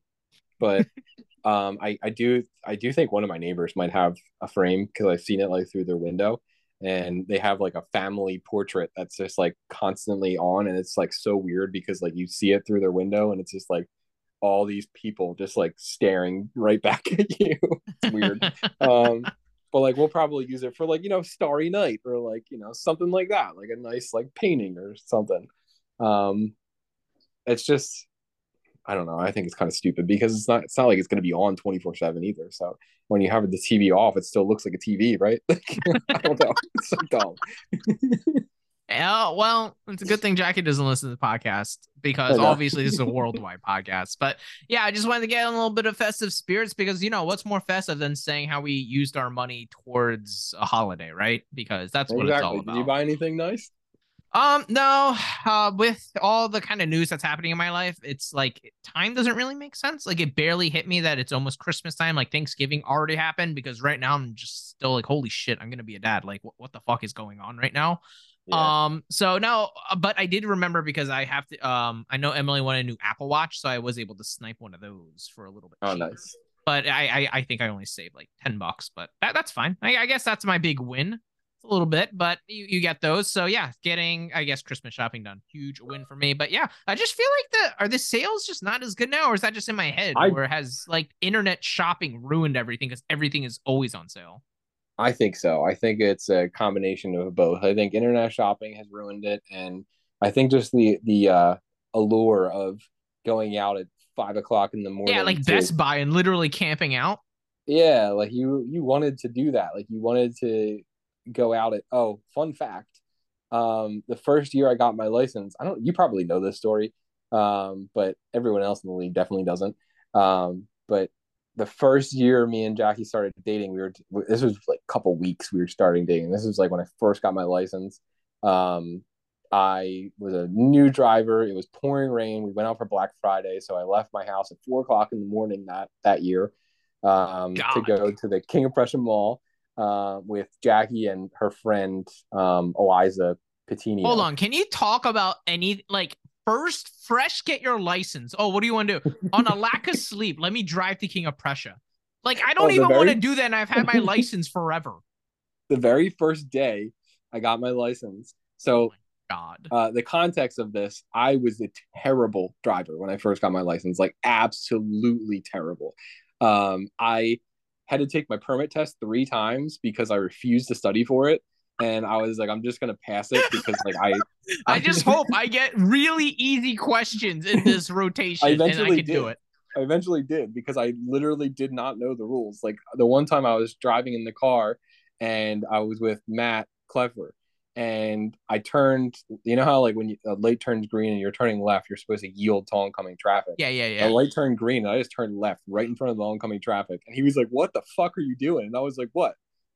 but um, I I do I do think one of my neighbors might have a frame because I've seen it like through their window, and they have like a family portrait that's just like constantly on, and it's like so weird because like you see it through their window, and it's just like all these people just like staring right back at you. it's weird. um, but like we'll probably use it for like you know Starry Night or like you know something like that, like a nice like painting or something. Um, it's just I don't know. I think it's kind of stupid because it's not. It's not like it's going to be on twenty four seven either. So when you have the TV off, it still looks like a TV, right? I don't know. It's so dumb. Yeah, well, it's a good thing Jackie doesn't listen to the podcast because obviously this is a worldwide podcast. But yeah, I just wanted to get a little bit of festive spirits because you know what's more festive than saying how we used our money towards a holiday, right? Because that's what it's all about. Did you buy anything nice? Um, no, uh, with all the kind of news that's happening in my life, it's like time doesn't really make sense. Like it barely hit me that it's almost Christmas time. Like Thanksgiving already happened because right now I'm just still like, holy shit, I'm gonna be a dad. Like, what, what the fuck is going on right now? Um, so no, uh, but I did remember because I have to. Um, I know Emily wanted a new Apple Watch, so I was able to snipe one of those for a little bit. oh, cheaper. nice. But I, I, I think I only saved like ten bucks, but that, that's fine. I, I guess that's my big win. A little bit, but you, you get those. So yeah, getting I guess Christmas shopping done, huge win for me. But yeah, I just feel like the are the sales just not as good now, or is that just in my head, I- where has like internet shopping ruined everything because everything is always on sale? I think so. I think it's a combination of both. I think internet shopping has ruined it, and I think just the the uh, allure of going out at five o'clock in the morning. Yeah, like to- Best Buy and literally camping out. Yeah, like you you wanted to do that. Like you wanted to go out at oh, fun fact. Um the first year I got my license, I don't you probably know this story. Um but everyone else in the league definitely doesn't. Um but the first year me and Jackie started dating, we were this was like a couple weeks we were starting dating. This was like when I first got my license. Um I was a new driver. It was pouring rain. We went out for Black Friday, so I left my house at four o'clock in the morning that that year um, to go to the King of Prussia Mall uh, with Jackie and her friend um, Eliza Patini. Hold on, can you talk about any like first fresh get your license? Oh, what do you want to do? On a lack of sleep, let me drive to King of Prussia. Like I don't Oh, even want to do that, and I've had my license forever. The very first day I got my license. So God. uh, the context of this, I was a terrible driver when I first got my license, like absolutely terrible. Um, I had to take my permit test three times because I refused to study for it. And I was like, I'm just gonna pass it because like I I just hope I get really easy questions in this rotation, and I eventually can do did. it. I eventually did because I literally did not know the rules. Like the one time I was driving in the car and I was with Matt Clever, and I turned. You know how like when you, a light turns green and you're turning left, you're supposed to yield to oncoming traffic. Yeah, yeah, yeah. The light turned green, and I just turned left right in front of the oncoming traffic. And he was like, "What the fuck are you doing?" And I was like, "What?"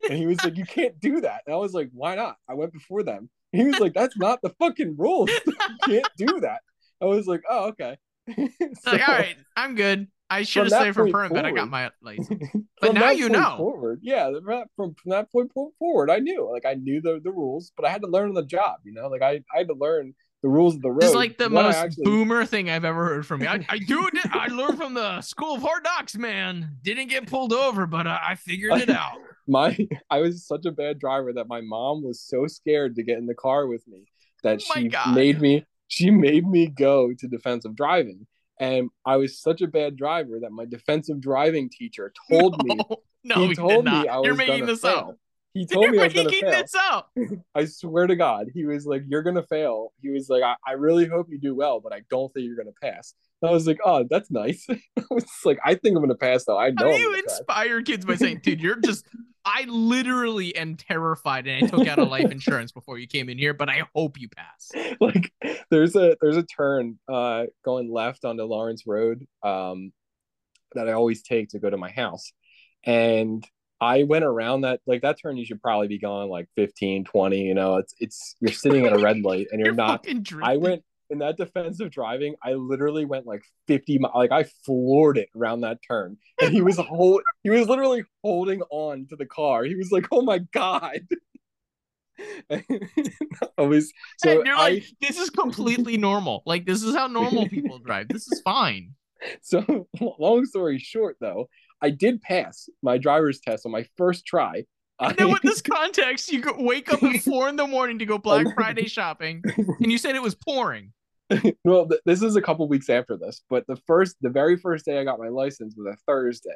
And he was like, "You can't do that." And I was like, "Why not?" I went before them. And he was like, "That's not the fucking rules. you can't do that." I was like, "Oh, okay." So, like, all right, I'm good. I should have stayed from permit, but I got my license. But now you know. Forward, yeah. From that, from, from that point forward, I knew. Like I knew the, the rules, but I had to learn on the job. You know, like I, I had to learn the rules of the road. It's like the most actually- boomer thing I've ever heard from you. I, I do. I learned from the School of Hard Knocks, man. Didn't get pulled over, but uh, I figured it out. my I was such a bad driver that my mom was so scared to get in the car with me that Oh she God. made me she made me go to defensive driving. And I was such a bad driver that my defensive driving teacher told me no, he he told me. I was You're making this fail. up. He told me I was gonna fail. I swear to God, he was like, "You're gonna fail." He was like, I, "I really hope you do well, but I don't think you're gonna pass." And I was like, "Oh, that's nice." I was like, "I think I'm gonna pass, though. I know." How do you gonna pass." inspire kids by saying, dude, you're just, I literally am terrified and I took out a life insurance before you came in here, but I hope you pass. like there's a there's a turn uh going left onto Lawrence Road um that I always take to go to my house. And I went around that like that turn you should probably be going like 15, 20, you know, it's it's you're sitting at a red light and you're not I went in that defensive driving, I literally went like 50 mi- like I floored it around that turn. And he was hold he was literally holding on to the car. He was like, "Oh my god." I was so and you're I like, this is completely normal. Like, this is how normal people drive. This is fine. So, long story short, though, I did pass my driver's test on my first try. And then with this context, you wake up at four in the morning to go Black Friday shopping, and you said it was pouring. well, th- this is a couple weeks after this, but the first, the very first day I got my license was a Thursday,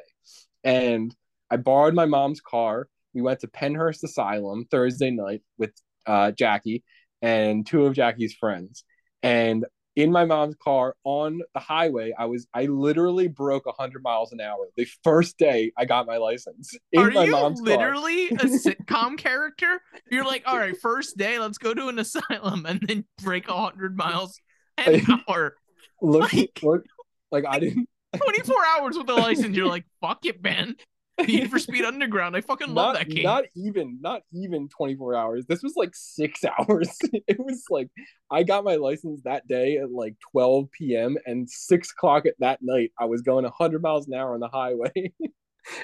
and I borrowed my mom's car. We went to Pennhurst Asylum Thursday night with uh, Jackie and two of Jackie's friends, and in my mom's car on the highway, I was I literally broke 100 miles an hour the first day I got my license in Are my you mom's car. literally a sitcom character? You're like, all right, first day, let's go to an asylum and then break hundred miles an hour. Look, Like- look, like I didn't 24 hours with a license. You're like, fuck it, man. Need for Speed Underground. I fucking love that game. not even not even 24 hours. This was like six hours. It was like I got my license that day at like 12 p.m. and six o'clock at that night. I was going 100 miles an hour on the highway.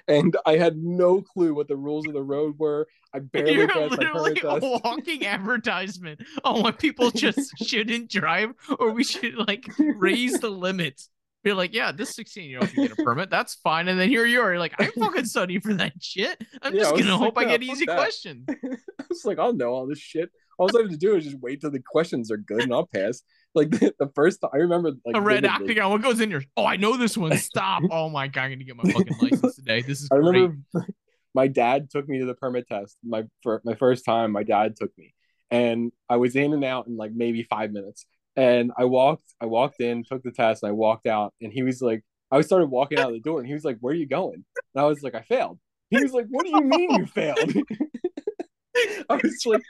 And I had no clue what the rules of the road were. I barely You're passed my literally permit a walking advertisement on why people just shouldn't drive or we should like raise the limits. You're like, yeah, this 16 year old can get a permit. That's fine. And then here you are. You're like, I'm fucking studying for that shit. I'm Yeah, just gonna like, hope I get easy that." questions. I was like, I'll know all this shit. All I have to do is just wait till the questions are good and I'll pass. Like the, the first time I remember like a red vividly. octagon. What goes in here? Oh, I know this one. Stop. Oh my god, I'm gonna get my fucking license today. This is I great. remember my dad took me to the permit test. My for my first time, my dad took me, and I was in and out in like maybe five minutes. And I walked, I walked in, took the test, and I walked out. And he was like, I started walking out of the door, and he was like, "Where are you going?" And I was like, "I failed." He was like, "What do you mean you failed?" I was like,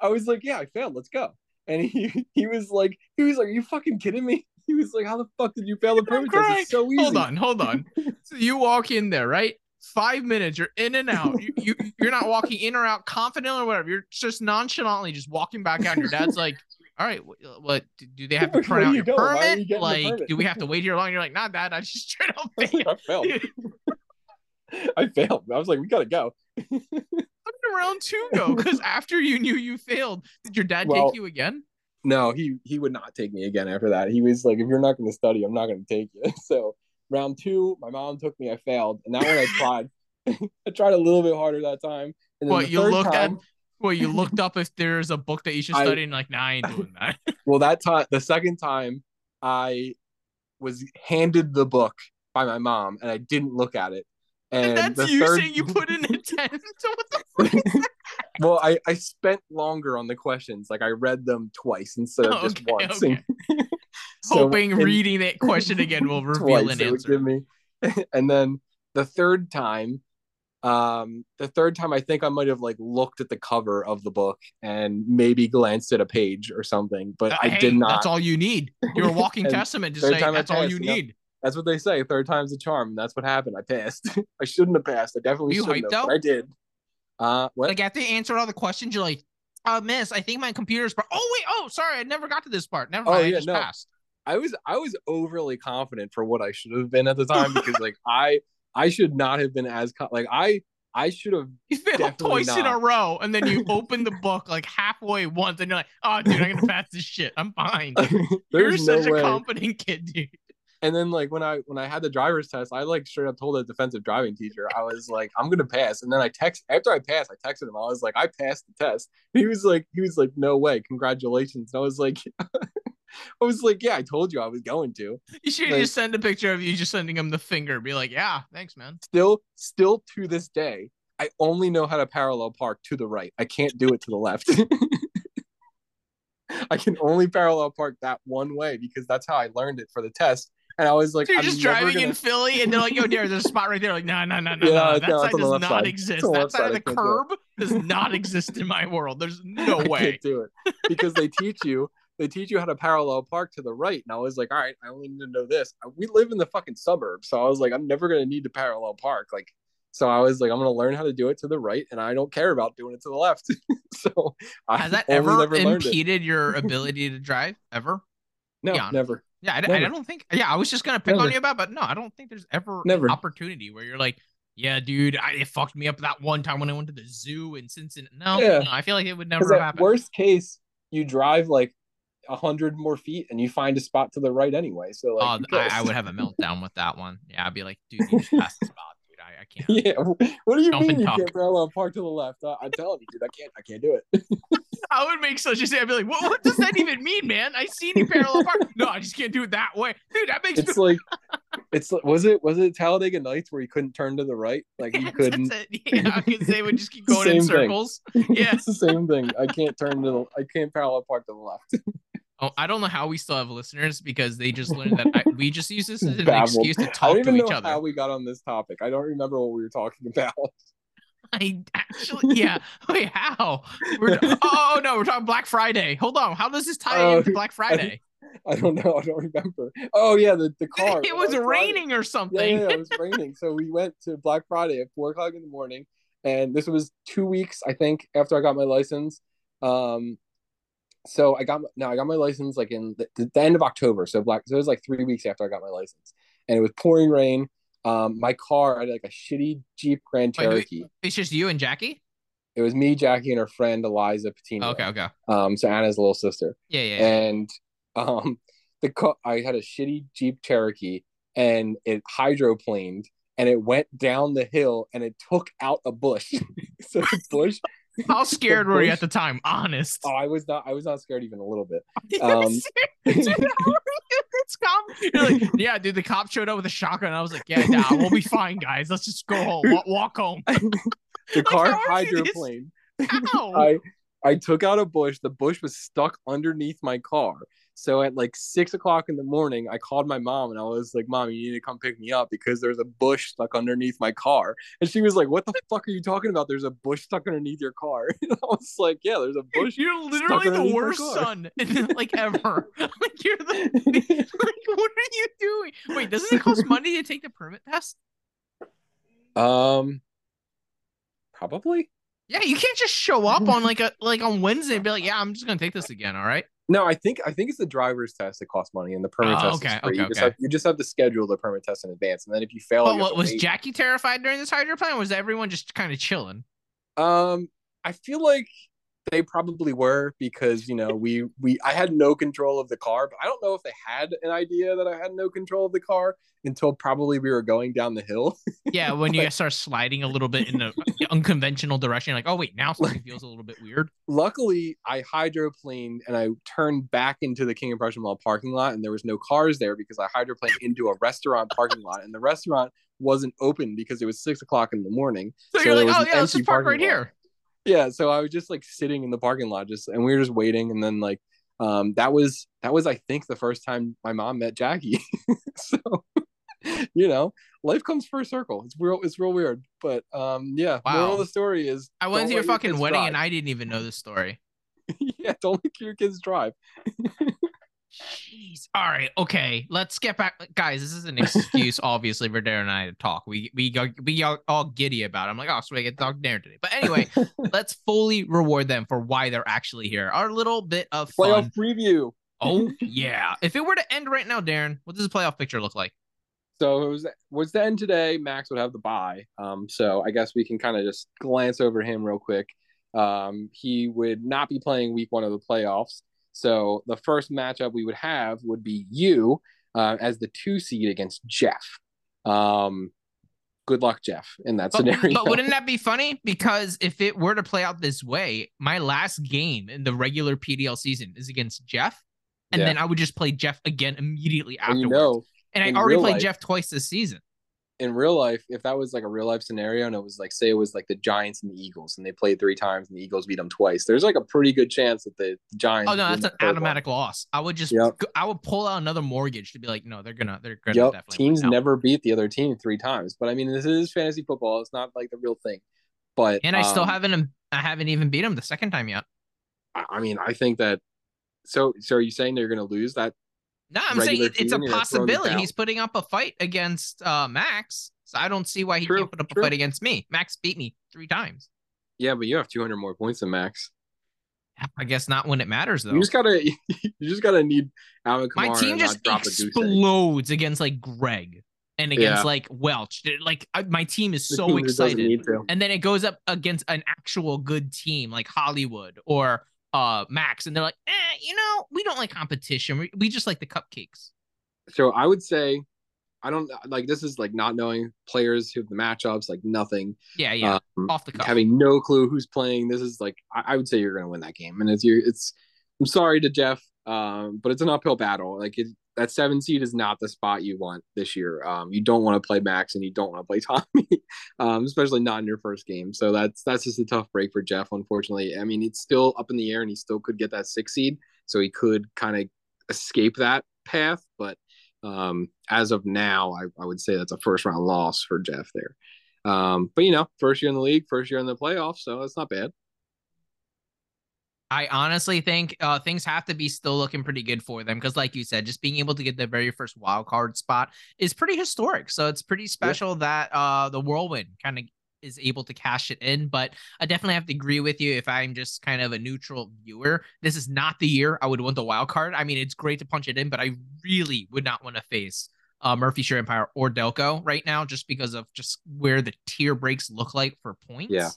I was like, "Yeah, I failed. Let's go." And he he was like, he was like, "Are you fucking kidding me?" He was like, "How the fuck did you fail the permit test? It's so easy." Hold on, hold on. So you walk in there, right? Five minutes, you're in and out. You, you you're not walking in or out confidently or whatever. You're just nonchalantly just walking back out. And your dad's like, "All right, uh, what, what do they have to print out you your are you permit? Like, permit?" do we have to wait here long?" You're like, not dad, I just straight up failed." I failed. I failed. I was like, we gotta go. How did round two go? Because after you knew you failed, did your dad Well- take you again? No, he he would not take me again after that. He was like, if you're not going to study, I'm not going to take you. So round two, my mom took me. I failed, and that one I tried. I tried a little bit harder that time. And then What, you looked at- time, Well, you looked up if there's a book that you should I- study, and like, nah, I ain't doing that. well, that time, the second time, I was handed the book by my mom, and I didn't look at it. And, And that's you third- saying you put in a 10. So what the fuck? well, I I spent longer on the questions. Like I read them twice instead of just Okay, once. okay. So Hoping in- reading that question again will reveal an answer. give me. and then the third time, Um, the third time, I think I might have like looked at the cover of the book and maybe glanced at a page or something, but Uh, I hey, did not. That's all you need. You're a walking testament to say that's all you need. That's what they say. Third time's a charm. That's what happened. I passed. I shouldn't have passed. I definitely You shouldn't hyped have? I did. Uh, what? Like after you answered all the questions, you're like, uh, miss, I think my computer's. Pro- oh wait, oh sorry, I never got to this part. Never Oh, mind, I yeah, just no. passed. I was I was overly confident for what I should have been at the time because like I I should not have been as like I I should have You failed twice in a row, and then you open the book like halfway once, and you're like, "Oh, dude, I'm gonna pass this shit. I'm fine." You're no such way. a confident kid, dude. and then like when I when I had the driver's test, I like straight up told the defensive driving teacher, I was like, I'm gonna pass. And then I text after I passed, I texted him. I was like, I passed the test. And he was like, he was like, no way, congratulations. And I was like, I was like, yeah, I told you I was going to. You should Like- just send a picture of you just sending him the finger. Be like, "Yeah, thanks, man." Still, still to this day, I only know how to parallel park to the right. I can't do it to the left. I can only parallel park that one way because that's how I learned it for the test. And I was like, So you're I'm just driving in gonna- Philly, and they're like, "Yo, dear, there's a spot right there." Like, no, no, no, no, Yeah, no. That no, side it's on the does not side. exist. It's on the That side of the can't do curb does not exist in my world. There's no I way. can't do it because they teach you they teach you how to parallel park to the right and i was like all right i only need to know this we live in the fucking suburbs so i was like i'm never going to need to parallel park like so i was like i'm going to learn how to do it to the right and i don't care about doing it to the left so i Has that ever never impeded your ability to drive? Ever? no Yeah. never Yeah, I, I don't think. Yeah, I was just gonna pick on you about, but no, I don't think there's ever Never. an opportunity where you're like, yeah, dude, I, it fucked me up that one time when I went to the zoo in Cincinnati. No, Yeah. no, I feel like it would never happen. worst case you drive like a hundred more feet and you find a spot to the right anyway so like oh, I, I would have a meltdown with that one. Yeah, I'd be like, dude, you just passed the spot. I, I can't. yeah what do you mean you tuck. can't parallel park to the left uh, i'm telling you dude i can't i can't do it I would make such a say. I'd be like, what, what does that even mean, man? I see you parallel park. No, I just can't do it that way, dude. That makes it's me. like it's like- was it was it Talladega Nights where you couldn't turn to the right like you Yes, couldn't that's it. Yeah, because they would just keep going in same thing. circles. Yeah. it's the same thing I can't turn to the I can't parallel park to the left Oh, I don't know how we still have listeners because they just learned that I, we just use this as an Babbled. excuse to I talk don't to even know each other. how we got on this topic I don't remember what we were talking about I actually, yeah. Wait, how? We're, oh, oh, no, we're talking Black Friday. Hold on. How does this tie Oh, into Black Friday? I don't know I don't remember oh yeah the, the car it was Black Friday. raining or yeah, something. yeah, it was raining so we went to Black Friday at four o'clock in the morning and this was two weeks I think after I got my license um so I got now I got my license like in the, the end of October. So black so it was like three weeks after I got my license, and it was pouring rain. Um, my car I had like a shitty Jeep Grand Wait, wait. Cherokee. It's just you and Jackie? It was me, Jackie, and her friend Eliza Patino. Okay, okay. Um, so Anna's little sister, Yeah, yeah. yeah. and um, the car I had a shitty Jeep Cherokee, and it hydroplaned, and it went down the hill, and it took out a bush. so the bush. How scared were you at the time? Honest. Oh, I was not. I was not scared even a little bit. Um, dude, you this calm? You're like, yeah, dude. The cop showed up with a shotgun. I was like, yeah, nah, we'll be fine, guys. Let's just go home. Walk, walk home. The car you. How? I I took out a bush. The bush was stuck underneath my car. So at like six o'clock in the morning, I called my mom and I was like, "Mom, you need to come pick me up because there's a bush stuck underneath my car." And she was like, "What the fuck are you talking about? There's a bush stuck underneath your car." And I was like, "Yeah, there's a bush." You're literally the worst son, like ever. like you're the like, what are you doing? Wait, doesn't it cost money to take the permit test? um, probably. Yeah, you can't just show up on like a like on Wednesday and be like, yeah, I'm just gonna take this again. All right. No, I think I think it's the driver's test that costs money, and the permit Oh, test okay, is free. okay, you, just okay. have, you just have to schedule the permit test in advance, and then if you fail, But you what was wait. Jackie terrified during this hydroplane? Or was everyone just kind of chilling? Um, I feel like they probably were because you know we we I had no control of the car, but I don't know if they had an idea that I had no control of the car until probably we were going down the hill. Yeah, when you Like- guys start sliding a little bit in an unconventional direction, like, oh wait, now something feels a little bit weird. Luckily, I hydroplaned and I turned back into the King of Prussia Mall parking lot, and there was no cars there because I hydroplaned into a restaurant parking lot, and the restaurant wasn't open because it was six o'clock in the morning. So, So you're like, was oh yeah, let's just park right lot. here. Yeah so i was just like sitting in the parking lot just and we were just waiting and then like um that was that was i think the first time my mom met jackie so you know, life comes full circle. It's real. It's real weird. But um, yeah. Wow. Moral of the story is I went to your let your fucking wedding drive. and I didn't even know the story. yeah, don't let your kids drive. Jeez. All right. Okay. Let's get back, guys. This is an excuse, obviously, for Darren and I to talk. We we got we got all giddy about. It. I'm like, oh, so we get to talk to Darren today. But anyway, let's fully reward them for why they're actually here. Our little bit of fun. Playoff preview. Oh yeah. If it were to end right now, Darren, what does the playoff picture look like? So it was was the end today. Max would have the bye. Um, so I guess we can kind of just glance over him real quick. Um, he would not be playing week one of the playoffs. So the first matchup we would have would be you uh, as the two seed against Jeff. Um, good luck, Jeff, in that But, scenario. but wouldn't that be funny? Because if it were to play out this way, my last game in the regular PDL season is against Jeff, and Yeah. then I would just play Jeff again immediately and afterwards. you know, and I already played life- Jeff twice this season. In real life, if that was like a real life scenario and it was like, say it was like the Giants and the Eagles and they played three times and the Eagles beat them twice, there's like a pretty good chance that the Giants. Oh no, that's an third one. automatic loss. I would just, Yep. I would pull out another mortgage to be like, no, they're gonna, they're gonna Yep. definitely. Teams never beat the other team three times. But I mean, this is fantasy football. It's not like the real thing. But and I still um, haven't, I haven't even beat them the second time yet. I I mean, I think that. So, so are you saying they're going to lose that? No, I'm saying it- it's a season, you're throwing it possibility. He's putting up a fight against uh Max, so I don't see why he True, can't put up true. a fight against me. Max beat me three times. Yeah, but you have 200 more points than Max. I guess not when it matters though. You just gotta, you just gotta need Alvin Kamara My team just not drop a goose egg. explodes against like Greg and against Yeah. like Welch. Like I, my team is The so team excited. and then it goes up against an actual good team like Hollywood or uh Max, and they're like, eh, you know, we don't like competition. We, we just like the cupcakes. So I would say, I don't like this is like not knowing players who have the matchups, like nothing. Yeah, yeah, Um, off the cuff. having no clue who's playing. This is like I, I would say you're going to win that game, and it's you. It's I'm sorry to Jeff, um, but it's an uphill battle. Like it, that seven seed is not the spot you want this year. Um, you don't want to play Max, and you don't want to play Tommy, um, especially not in your first game. So that's that's just a tough break for Jeff. Unfortunately, I mean it's still up in the air, and he still could get that six seed, so he could kind of escape that path, but. Um, as of now, I, I would say that's a first round loss for Jeff there. Um, but you know, first year in the league, first year in the playoffs, so it's not bad. I honestly think uh, things have to be still looking pretty good for them because, like you said, just being able to get the very first wild card spot is pretty historic. So it's pretty special that uh, the whirlwind kind of is able to cash it in. But I definitely have to agree with you. If I'm just kind of a neutral viewer, this is not the year I would want the wild card. I mean, it's great to punch it in, but I really would not want to face uh, Murphy Share Empire or Delco right now, just because of just where the tier breaks look like for points. Yeah.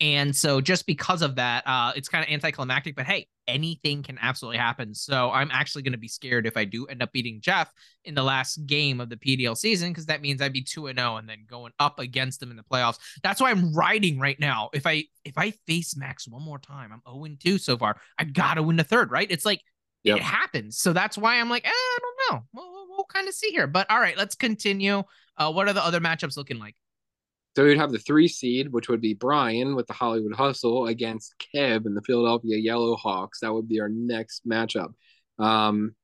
And so just because of that, uh, it's kind of anticlimactic, but hey, anything can absolutely happen. So I'm actually going to be scared if I do end up beating Jeff in the last game of the PDL season, because that means I'd be 2 and 0 and then going up against him in the playoffs. That's why I'm riding right now. If I if I face Max one more time, I'm 0 and 2 so far. I gotta win the third, right? It's like Yep. it happens. So that's why I'm like, eh, I don't know. We'll, we'll, we'll kind of see here. But all right, let's continue. Uh, what are the other matchups looking like? So we'd have the three seed, which would be Brian with the Hollywood Hustle against Kev and the Philadelphia Yellow Hawks. That would be our next matchup. Um,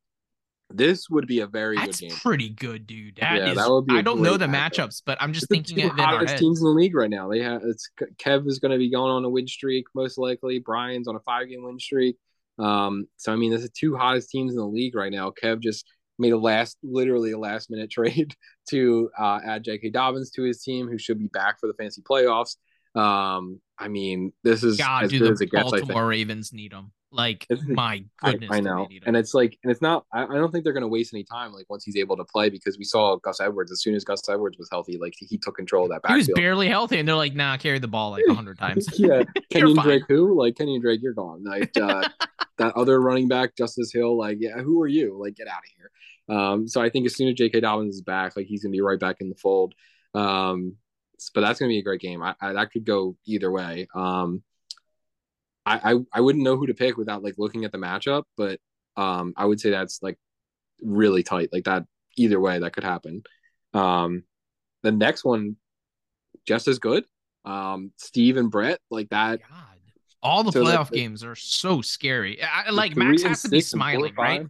this would be a very That's good game. pretty good, dude. That Yeah, is. that would be I don't know the matchup. matchups, but I'm just It's the two hottest teams in the league right now. They have it's Kev is going to be going on a win streak most likely. Brian's on a five game win streak. Um, so I mean, this is two hottest teams in the league right now. Kev just made a last, literally a last minute trade to uh, add J.K. Dobbins to his team, who should be back for the fantasy playoffs. Um, I mean, this is God, as do good the as it gets. Baltimore Ravens need him. Like, my I, goodness, I they know, and it's like, and it's not. I, I don't think they're going to waste any time. Like once he's able to play, because we saw Gus Edwards. As soon as Gus Edwards was healthy, like he took control of that he was barely healthy, and they're like, "Nah, carry the ball like a hundred times." yeah, Kenyon. Drake, who? Like Kenyon Drake, you're gone. Like uh, that other running back, Justice Hill. Like, yeah, who are you? Like, get out of here. Um, so I think as soon as J.K. Dobbins is back, like he's gonna be right back in the fold. Um, but that's gonna be a great game. I, I that could go either way. Um, I, I I wouldn't know who to pick without like looking at the matchup, but um, I would say that's like really tight. Like that either way that could happen. Um, the next one, just as good. Um, Steve and Brett, like that. God, all the So, playoff games are so scary. I, like Max has to be six and four smiling, right?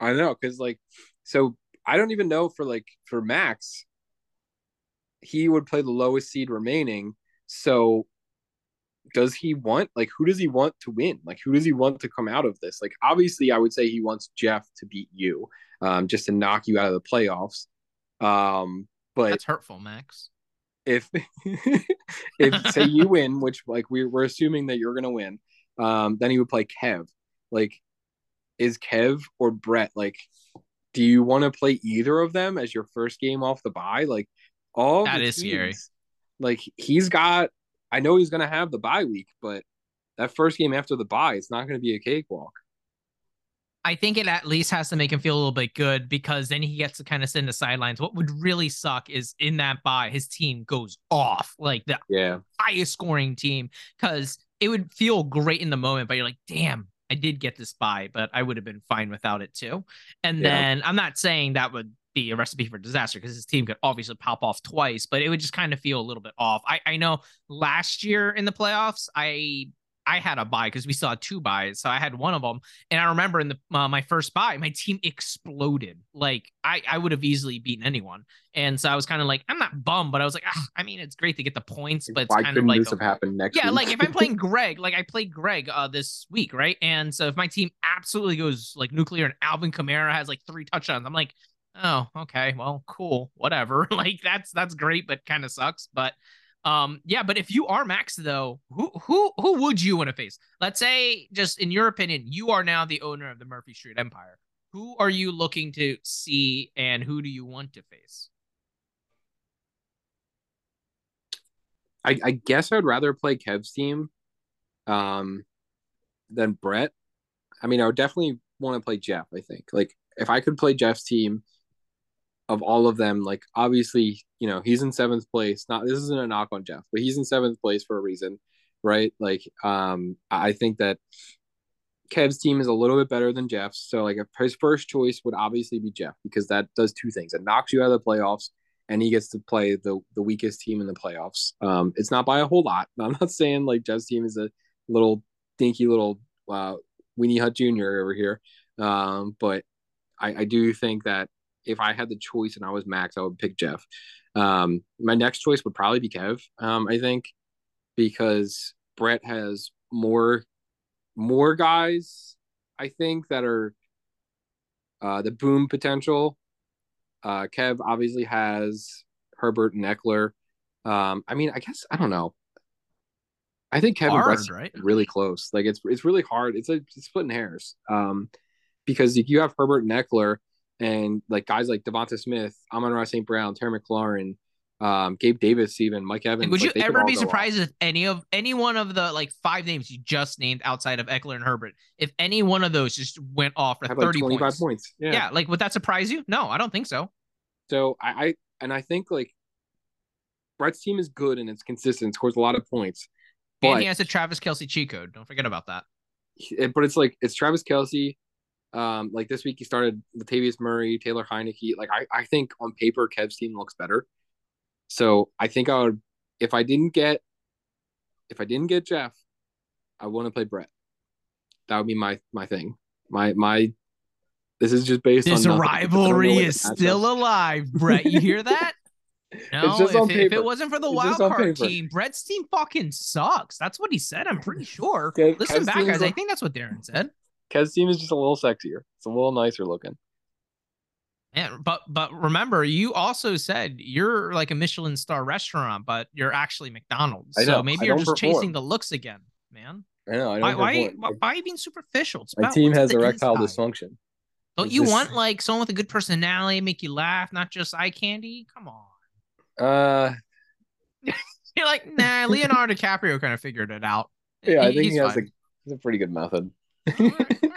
I know, because like, so I don't even know for like for Max, he would play the lowest seed remaining. So does he want like who does he want to win? Like who does he want to come out of this? Like obviously I would say he wants Jeff to beat you, um, just to knock you out of the playoffs. Um, but That's hurtful, Max. if if say you win, which like we're we're assuming that you're gonna win, um, then he would play Kev. Like, is Kev or Brett like? Do you want to play either of them as your first game off the bye? Like, all that is scary. Like he's got. I know he's gonna have the bye week, but that first game after the bye, it's not gonna be a cakewalk. I think it at least has to make him feel a little bit good because then he gets to kind of sit in the sidelines. What would really suck is in that bye, his team goes off like the Yeah, highest scoring team because it would feel great in the moment, but you're like, damn, I did get this bye, but I would have been fine without it too. And Yeah. then I'm not saying that would be a recipe for disaster because his team could obviously pop off twice, but it would just kind of feel a little bit off. I, I know last year in the playoffs, I I had a bye because we had two byes, so I had one of them, and I remember in the uh, my first bye, my team exploded. Like I I would have easily beaten anyone, and so I was kind of like I'm not bummed, but I was like ah, I mean it's great to get the points, but it's why kind of like this a- have happened next? yeah, like if I'm playing Greg, like I played Greg uh this week, right? And so if my team absolutely goes like nuclear and Alvin Kamara has like three touchdowns, I'm like, oh, okay, well, cool, whatever. like that's that's great, but kind of sucks. But um, yeah, but if you are Max though, who who who would you want to face? Let's say, just in your opinion, you are now the owner of the Murphy Street Empire. Who are you looking to see, and who do you want to face? I, I guess I'd rather play Kev's team um, than Brett. I mean, I would definitely want to play Jeff. I think like if I could play Jeff's team of all of them, like obviously, you know, he's in seventh place. Not this isn't a knock on Jeff, but he's in seventh place for a reason, right? Like, um, I think that Kev's team is a little bit better than Jeff's. So like his first choice would obviously be Jeff because that does two things. It knocks you out of the playoffs and he gets to play the the weakest team in the playoffs. Um, it's not by a whole lot. I'm not saying like Jeff's team is a little dinky little uh, Weenie Hut Jr. over here, um, but I, I do think that if I had the choice and I was Max, I would pick Jeff. Um, my next choice would probably be Kev. Um, I think because Brett has more more guys. I think that are uh, the boom potential uh, Kev obviously has Herbert and Ekeler. Um, I mean, I guess I don't know. I think Kevin Hard, Brett's right? really close. Like it's it's really hard. It's a it's splitting hairs. Um, because if you have Herbert and Ekeler and like guys like Devonta Smith, Amon-Ra St. Brown, Terry McLaurin, um, Gabe Davis, even Mike Evans. Like, would like, you ever be go off. surprised if any of any one of the like five names you just named outside of Ekeler and Herbert, if any one of those just went off for Have, like, thirty 25 points? points? Yeah. Yeah. like would that surprise you? No, I don't think so. So I, I and I think like Brett's team is good and it's consistent, scores a lot of points. and he has a Travis Kelce cheat code. Don't forget about that. but it's like it's Travis Kelce. Um, like this week he started Latavius Murray, Taylor Heinicke. Like I, I think on paper Kev's team looks better. So I think I would if I didn't get if I didn't get Jeff, I want to play Brett. That would be my my thing. My my this is just based This on nothing, because I don't know rivalry is still alive, Brett. You hear that? No, if, it, if it wasn't for the It's wild card team, Brett's team fucking sucks. That's what he said. I'm pretty sure. Kev- Listen Kev's back, guys. I think that's what Darren said. Kev's team is just a little sexier. It's a little nicer looking. Yeah, but but remember, you also said you're like a Michelin star restaurant, but you're actually McDonald's. So maybe I you're just chasing the looks again, man. I know. I Why don't why, why why are you being superficial? It's My team has erectile dysfunction. Don't It's you just- want like someone with a good personality, make you laugh, not just eye candy? Come on. Uh, You're like, nah, Leonardo DiCaprio kind of figured it out. yeah, I think he has a, he's a pretty good method.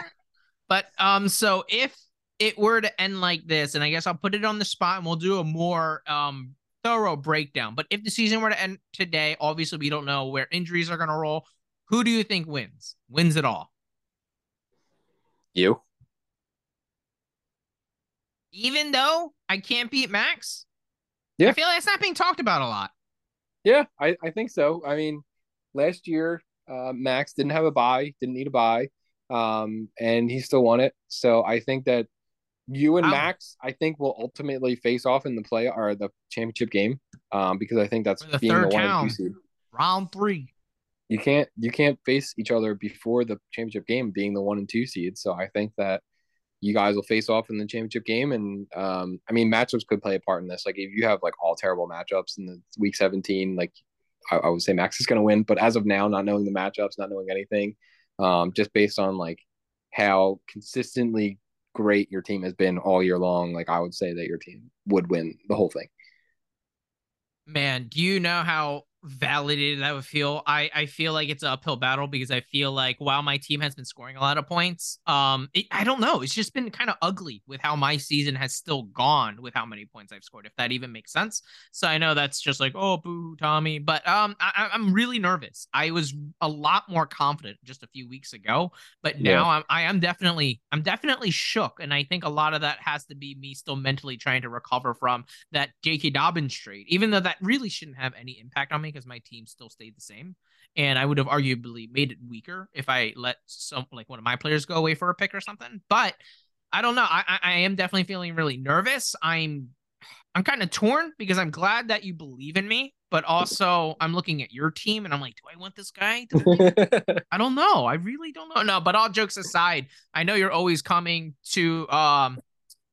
But um, so if it were to end like this, and I guess I'll put it on the spot and we'll do a more um thorough breakdown. But if the season were to end today, obviously we don't know where injuries are gonna roll. Who do you think wins? Wins it all? You? Even though I can't beat Max? Yeah. I feel like it's not being talked about a lot. Yeah, I, I think so. I mean, last year, uh, Max didn't have a bye, didn't need a bye, um, and he still won it. So I think that You and Wow. Max, I think, will ultimately face off in the play or the championship game, um, because I think that's the being the third one and two seed. Round three. You can't you can't face each other before the championship game, being the one and two seed. So I think that you guys will face off in the championship game, and um, I mean matchups could play a part in this. Like if you have like all terrible matchups in the week seventeen, like I, I would say Max is going to win. But as of now, not knowing the matchups, not knowing anything, um, just based on like how consistently great your team has been all year long, like I would say that your team would win the whole thing. Man, do you know how validated that would feel? I I feel like it's an uphill battle because I feel like while my team has been scoring a lot of points, um, it, I don't know. It's just been kind of ugly with how my season has still gone with how many points I've scored. If that even makes sense. So I know that's just like oh boo Tommy, but um, I, I- I'm really nervous. I was a lot more confident just a few weeks ago, but now I'm I am definitely I'm definitely shook, and I think a lot of that has to be me still mentally trying to recover from that J.K. Dobbins trade, even though that really shouldn't have any impact on me because my team still stayed the same. And I would have arguably made it weaker if I let some like one of my players go away for a pick or something. But I don't know. I I, I am definitely feeling really nervous. I'm I'm kind of torn because I'm glad that you believe in me, but also I'm looking at your team and I'm like, do I want this guy? I I don't know. I really don't know. No, but all jokes aside, I know you're always coming to um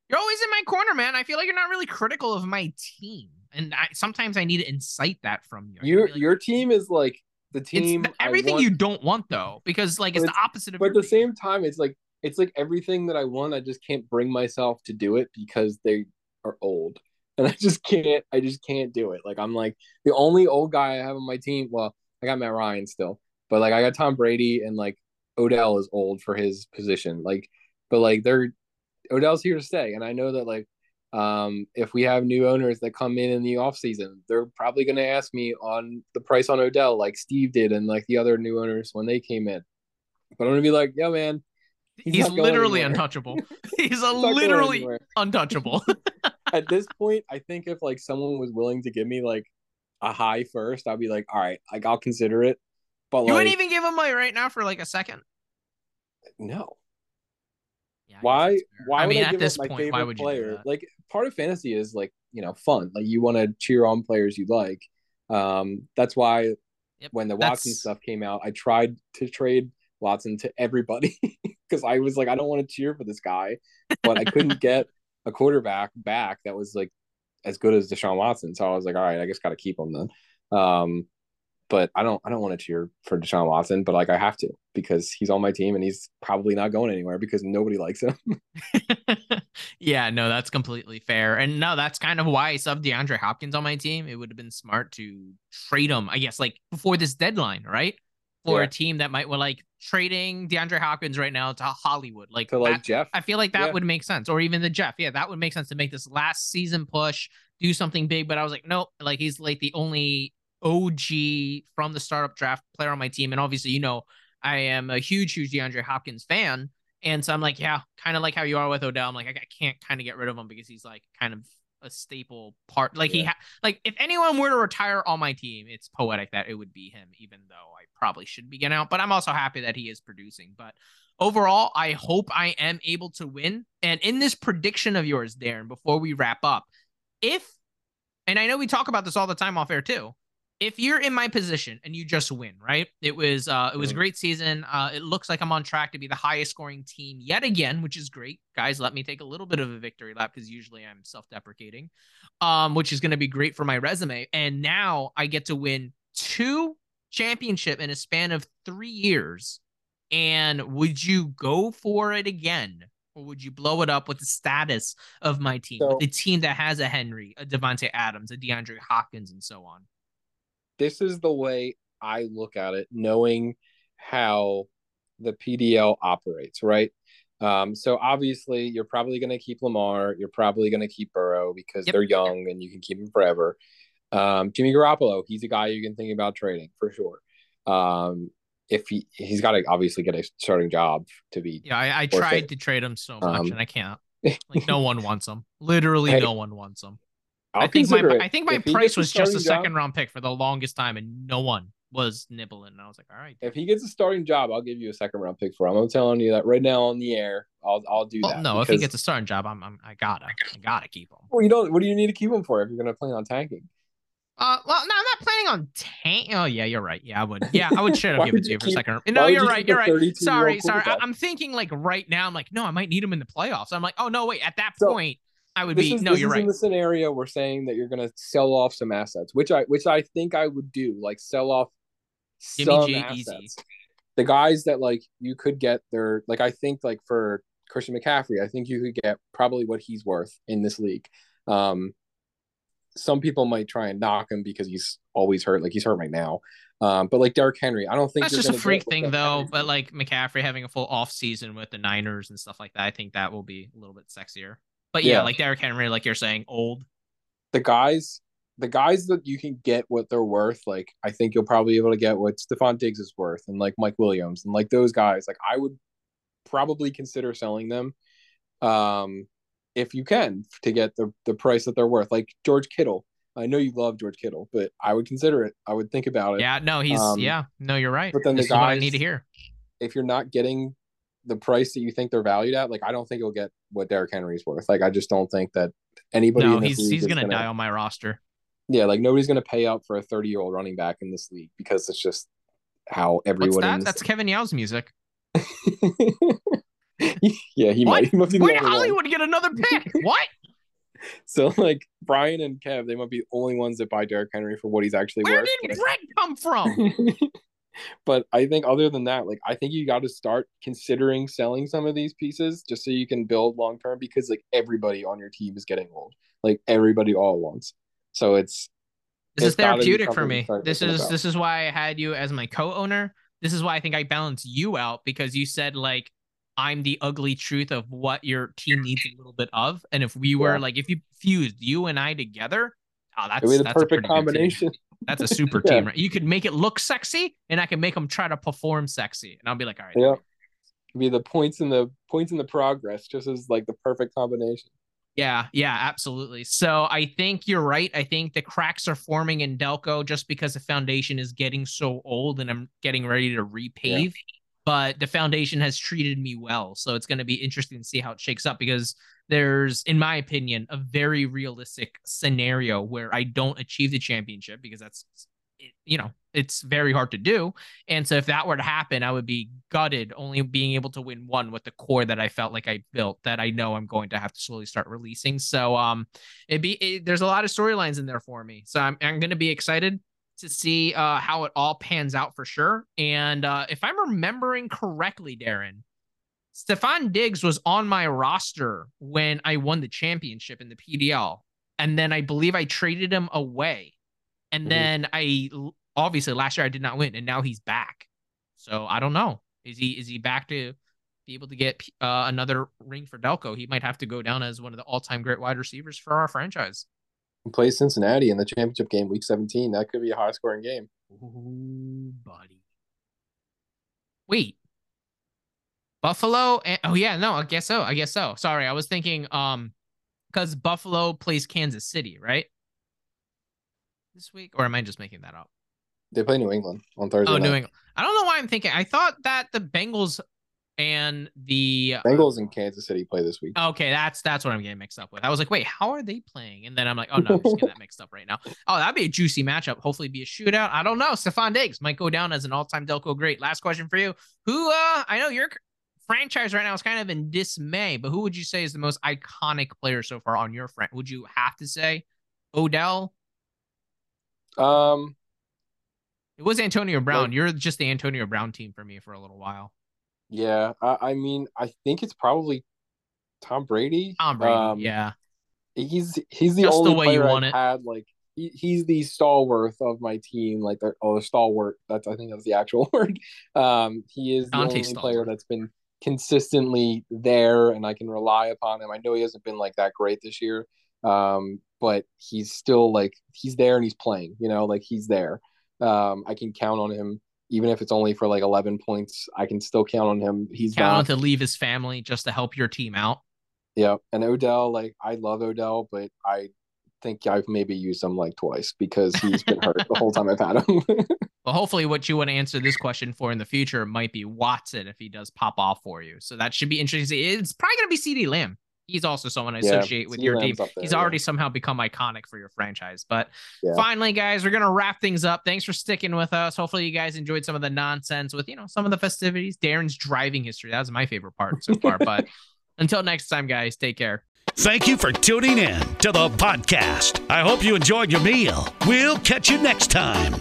you're always in my corner, man. I feel like you're not really critical of my team. And I sometimes I need to incite that from you. Your like your team is like the it's team the- everything want- you don't want though, because like it's But the opposite of but at the team. same time it's like it's like everything that i want i just can't bring myself to do it because they are old and i just can't i just can't do it like i'm like the only old guy i have on my team well i got matt ryan still but like i got tom brady and like odell is old for his position like but like they're odell's here to stay and i know that like um if we have new owners that come in in the off season they're probably going to ask me on the price on odell like steve did and like the other new owners when they came in but i'm going to be like yo man He's, He's literally anywhere. untouchable. He's a literally untouchable. At this point, I think if like someone was willing to give me like a high first, I'd be like, all right, like I'll consider it. But you like, wouldn't even give him my right now for like a second. no. Yeah, Why? Why I would mean, I at give this point, why favorite would you player? Like, part of fantasy is like you know fun. Like you want to cheer on players you like. Um, that's why Yep, when the Watson that's- stuff came out, I tried to trade Watson to everybody because I was like, I don't want to cheer for this guy, but I couldn't get a quarterback back that was like as good as Deshaun Watson. So I was like, all right, I just got to keep him then. Um, but I don't, I don't want to cheer for Deshaun Watson, but like I have to because he's on my team and he's probably not going anywhere because nobody likes him. yeah, no, that's completely fair. And no, that's kind of why I subbed DeAndre Hopkins on my team. It would have been smart to trade him, I guess, like before this deadline, right? For Yeah. a team that might well like trading DeAndre Hopkins right now to Hollywood. Like, to like that- Jeff. I feel like that Yeah. would make sense. Or even the Jeff. Yeah, that would make sense to make this last season push, do something big. But I was like, nope, like he's like the only OG from the startup draft player on my team. And obviously, you know, I am a huge, huge DeAndre Hopkins fan. And so I'm like, yeah, kind of like how you are with Odell. I'm like, I I can't kind of get rid of him because he's like kind of a staple part. Like he Yeah. ha- like if anyone were to retire on my team, it's poetic that it would be him, even though I probably should be getting out. But I'm also happy that he is producing. But overall, I hope I am able to win. And in this prediction of yours, Darren, before we wrap up, if and I know we talk about this all the time off air too. If you're in my position and you just win, right? It was uh it was a Mhm. great season. Uh it looks like I'm on track to be the highest scoring team yet again, which is great. Guys, let me take a little bit of a victory lap because usually I'm self-deprecating. Um, which is gonna be great for my resume. And now I get to win two championship in a span of three years. And would you go for it again? Or would you blow it up with the status of my team, So- the team that has a Henry, a Davante Adams, a DeAndre Hopkins, and so on? This is the way I look at it, knowing how the PDL operates, right? Um, so obviously, you're probably going to keep Lamar. You're probably going to keep Burrow because Yep. they're young and you can keep them forever. Um, Jimmy Garoppolo, he's a guy you can think about trading for sure. Um, if he he's got to obviously get a starting job to be. Yeah, I, I tried it. to trade him so much, Um, and I can't. Like no one wants him. Literally, Hey, no one wants him. I'll I think my it. I think my If price was just a starting job- second round pick for the longest time, and no one, was nibbling. And I was like, all right. If he gets a starting job, I'll give you a second round pick for him. I'm telling you that right now on the air. I'll I'll do Well, that. no, if he because- gets a starting job, I'm, I'm I gotta I gotta keep him. well, you don't. What do you need to keep him for if you're going to plan on tanking? Uh, well, no, I'm not planning on tank. Oh yeah, you're right. Yeah, I would. Yeah, I would straight up Why give it to you for a second. No, you're you right. You're right. Sorry, sorry. I, I'm thinking like right now. I'm like, no, I might need him in the playoffs. I'm like, oh no, wait. At that So, point, I would This be. is, no, you're right. in the scenario we're saying that you're going to sell off some assets, which I which I think I would do, like sell off Jimmy some G assets. easy. The guys that like you could get their like I think like for Christian McCaffrey, I think you could get probably what he's worth in this league. Um, some people might try and knock him because he's always hurt, like he's hurt right now. Um, but like Derrick Henry, I don't think That's just a freak thing, though. Henry's But like McCaffrey having a full off season with the Niners and stuff like that, I think that will be a little bit sexier. But yeah, Yeah. like Derrick Henry, like you're saying, old. the guys the guys that you can get what they're worth, like I think you'll probably be able to get what Stefon Diggs is worth and like Mike Williams and like those guys, like I would probably consider selling them um if you can to get the the price that they're worth. Like George Kittle. I know you love George Kittle, but I would consider it. I would think about it. Yeah, no, he's Um, yeah, no, you're right. but then the this is what I guys- need to hear. If you're not getting the price that you think they're valued at, like I don't think you'll get what Derrick Henry's worth. Like I just don't think that anybody No, he's league he's gonna, die on my roster. Yeah, like nobody's gonna pay up for a 30 year old running back in this league because it's just how everyone. That? That's Kevin Yow's music. yeah, he What? might. He be the Where one. Hollywood get another pick? what? So like Brian and Kev, they might be the only ones that buy Derrick Henry for what he's actually Where worth. Where did Brett come from? but I think other than that, like I think you got to start considering selling some of these pieces just so you can build long term because like everybody on your team is getting old, like everybody all at once. So it's This is It's be therapeutic for me. This is about. this is why I had you as my co-owner. This is why I think I balance you out because you said like I'm the ugly truth of what your team needs a little bit of, and if we were Yeah. like if you fused you and I together, oh, that's it'd be the that's a perfect combination. That's a super Yeah. team. Right? You could make it look sexy, and I can make them try to perform sexy, and I'll be like, all right, Yeah. Be the points in the points in the progress, just as like the perfect combination. Yeah, yeah, absolutely. So I think you're right. I think the cracks are forming in Delco just because the foundation is getting so old and I'm getting ready to repave. But the foundation has treated me well. So it's going to be interesting to see how it shakes up because there's, in my opinion, a very realistic scenario where I don't achieve the championship because that's, you know, it's very hard to do. And so if that were to happen, I would be gutted only being able to win one with the core that I felt like I built that I know I'm going to have to slowly start releasing. So um it'd be it, there's a lot of storylines in there for me. So I'm I'm going to be excited to see uh how it all pans out for sure. And uh if I'm remembering correctly, Darren, Stefon Diggs was on my roster when I won the championship in the PDL. And then I believe I traded him away. And then I obviously last year I did not win, and now he's back. So I don't know. Is he is he back to be able to get uh, another ring for Delco? He might have to go down as one of the all time great wide receivers for our franchise. Play Cincinnati in the championship game, week 17. That could be a high scoring game. Ooh, buddy. Wait. Buffalo and oh yeah, no, I guess so. I guess so. Sorry, I was thinking um because Buffalo plays Kansas City, right? This week, or am I just making that up? They play New England on Thursday. Oh, night. New England. I don't know why I'm thinking. I thought that the Bengals and the Bengals and Kansas City play this week. Okay, that's that's what I'm getting mixed up with. I was like, wait, how are they playing? And then I'm like, oh no, I'm just getting that mixed up right now. Oh, that'd be a juicy matchup. Hopefully, be a shootout. I don't know. Stefon Diggs might go down as an all-time Delco great. Last question for you: Who? uh I know your franchise right now is kind of in dismay, but who would you say is the most iconic player so far on your front? Would you have to say Odell? Um, It was Antonio Brown. Like- You're just the Antonio Brown team for me for a little while. yeah, I, I mean, I think it's probably Tom Brady. Tom Brady, Um, yeah. he's he's the Just the only way you want I've it. had like he, he's the stalwart of my team like the oh stalwart that's I think that's the actual word um he is the Dante only player that's been consistently there and I can rely upon him. I know he hasn't been like that great this year um but he's still like he's there and he's playing you know like he's there. Um I can count on him. Even if it's only for like 11 points I can still count on him. He's Count on to leave his family just to help your team out. yeah, and Odell, like I love Odell, but I think I've maybe used him like twice because he's been hurt the whole time I've had him. But hopefully, what you want to answer this question for in the future might be Watson if he does pop off for you. So that should be interesting. It's probably going to be CeeDee Lamb. He's also someone I Yeah, associate with CeeDee your Lamb's team. there, He's yeah. already somehow become iconic for your franchise. But Yeah. finally, guys, we're gonna wrap things up. Thanks for sticking with us. Hopefully, you guys enjoyed some of the nonsense with you know some of the festivities. Darren's driving history. That was my favorite part so far. but until next time, guys, take care. Thank you for tuning in to the podcast. I hope you enjoyed your meal. We'll catch you next time.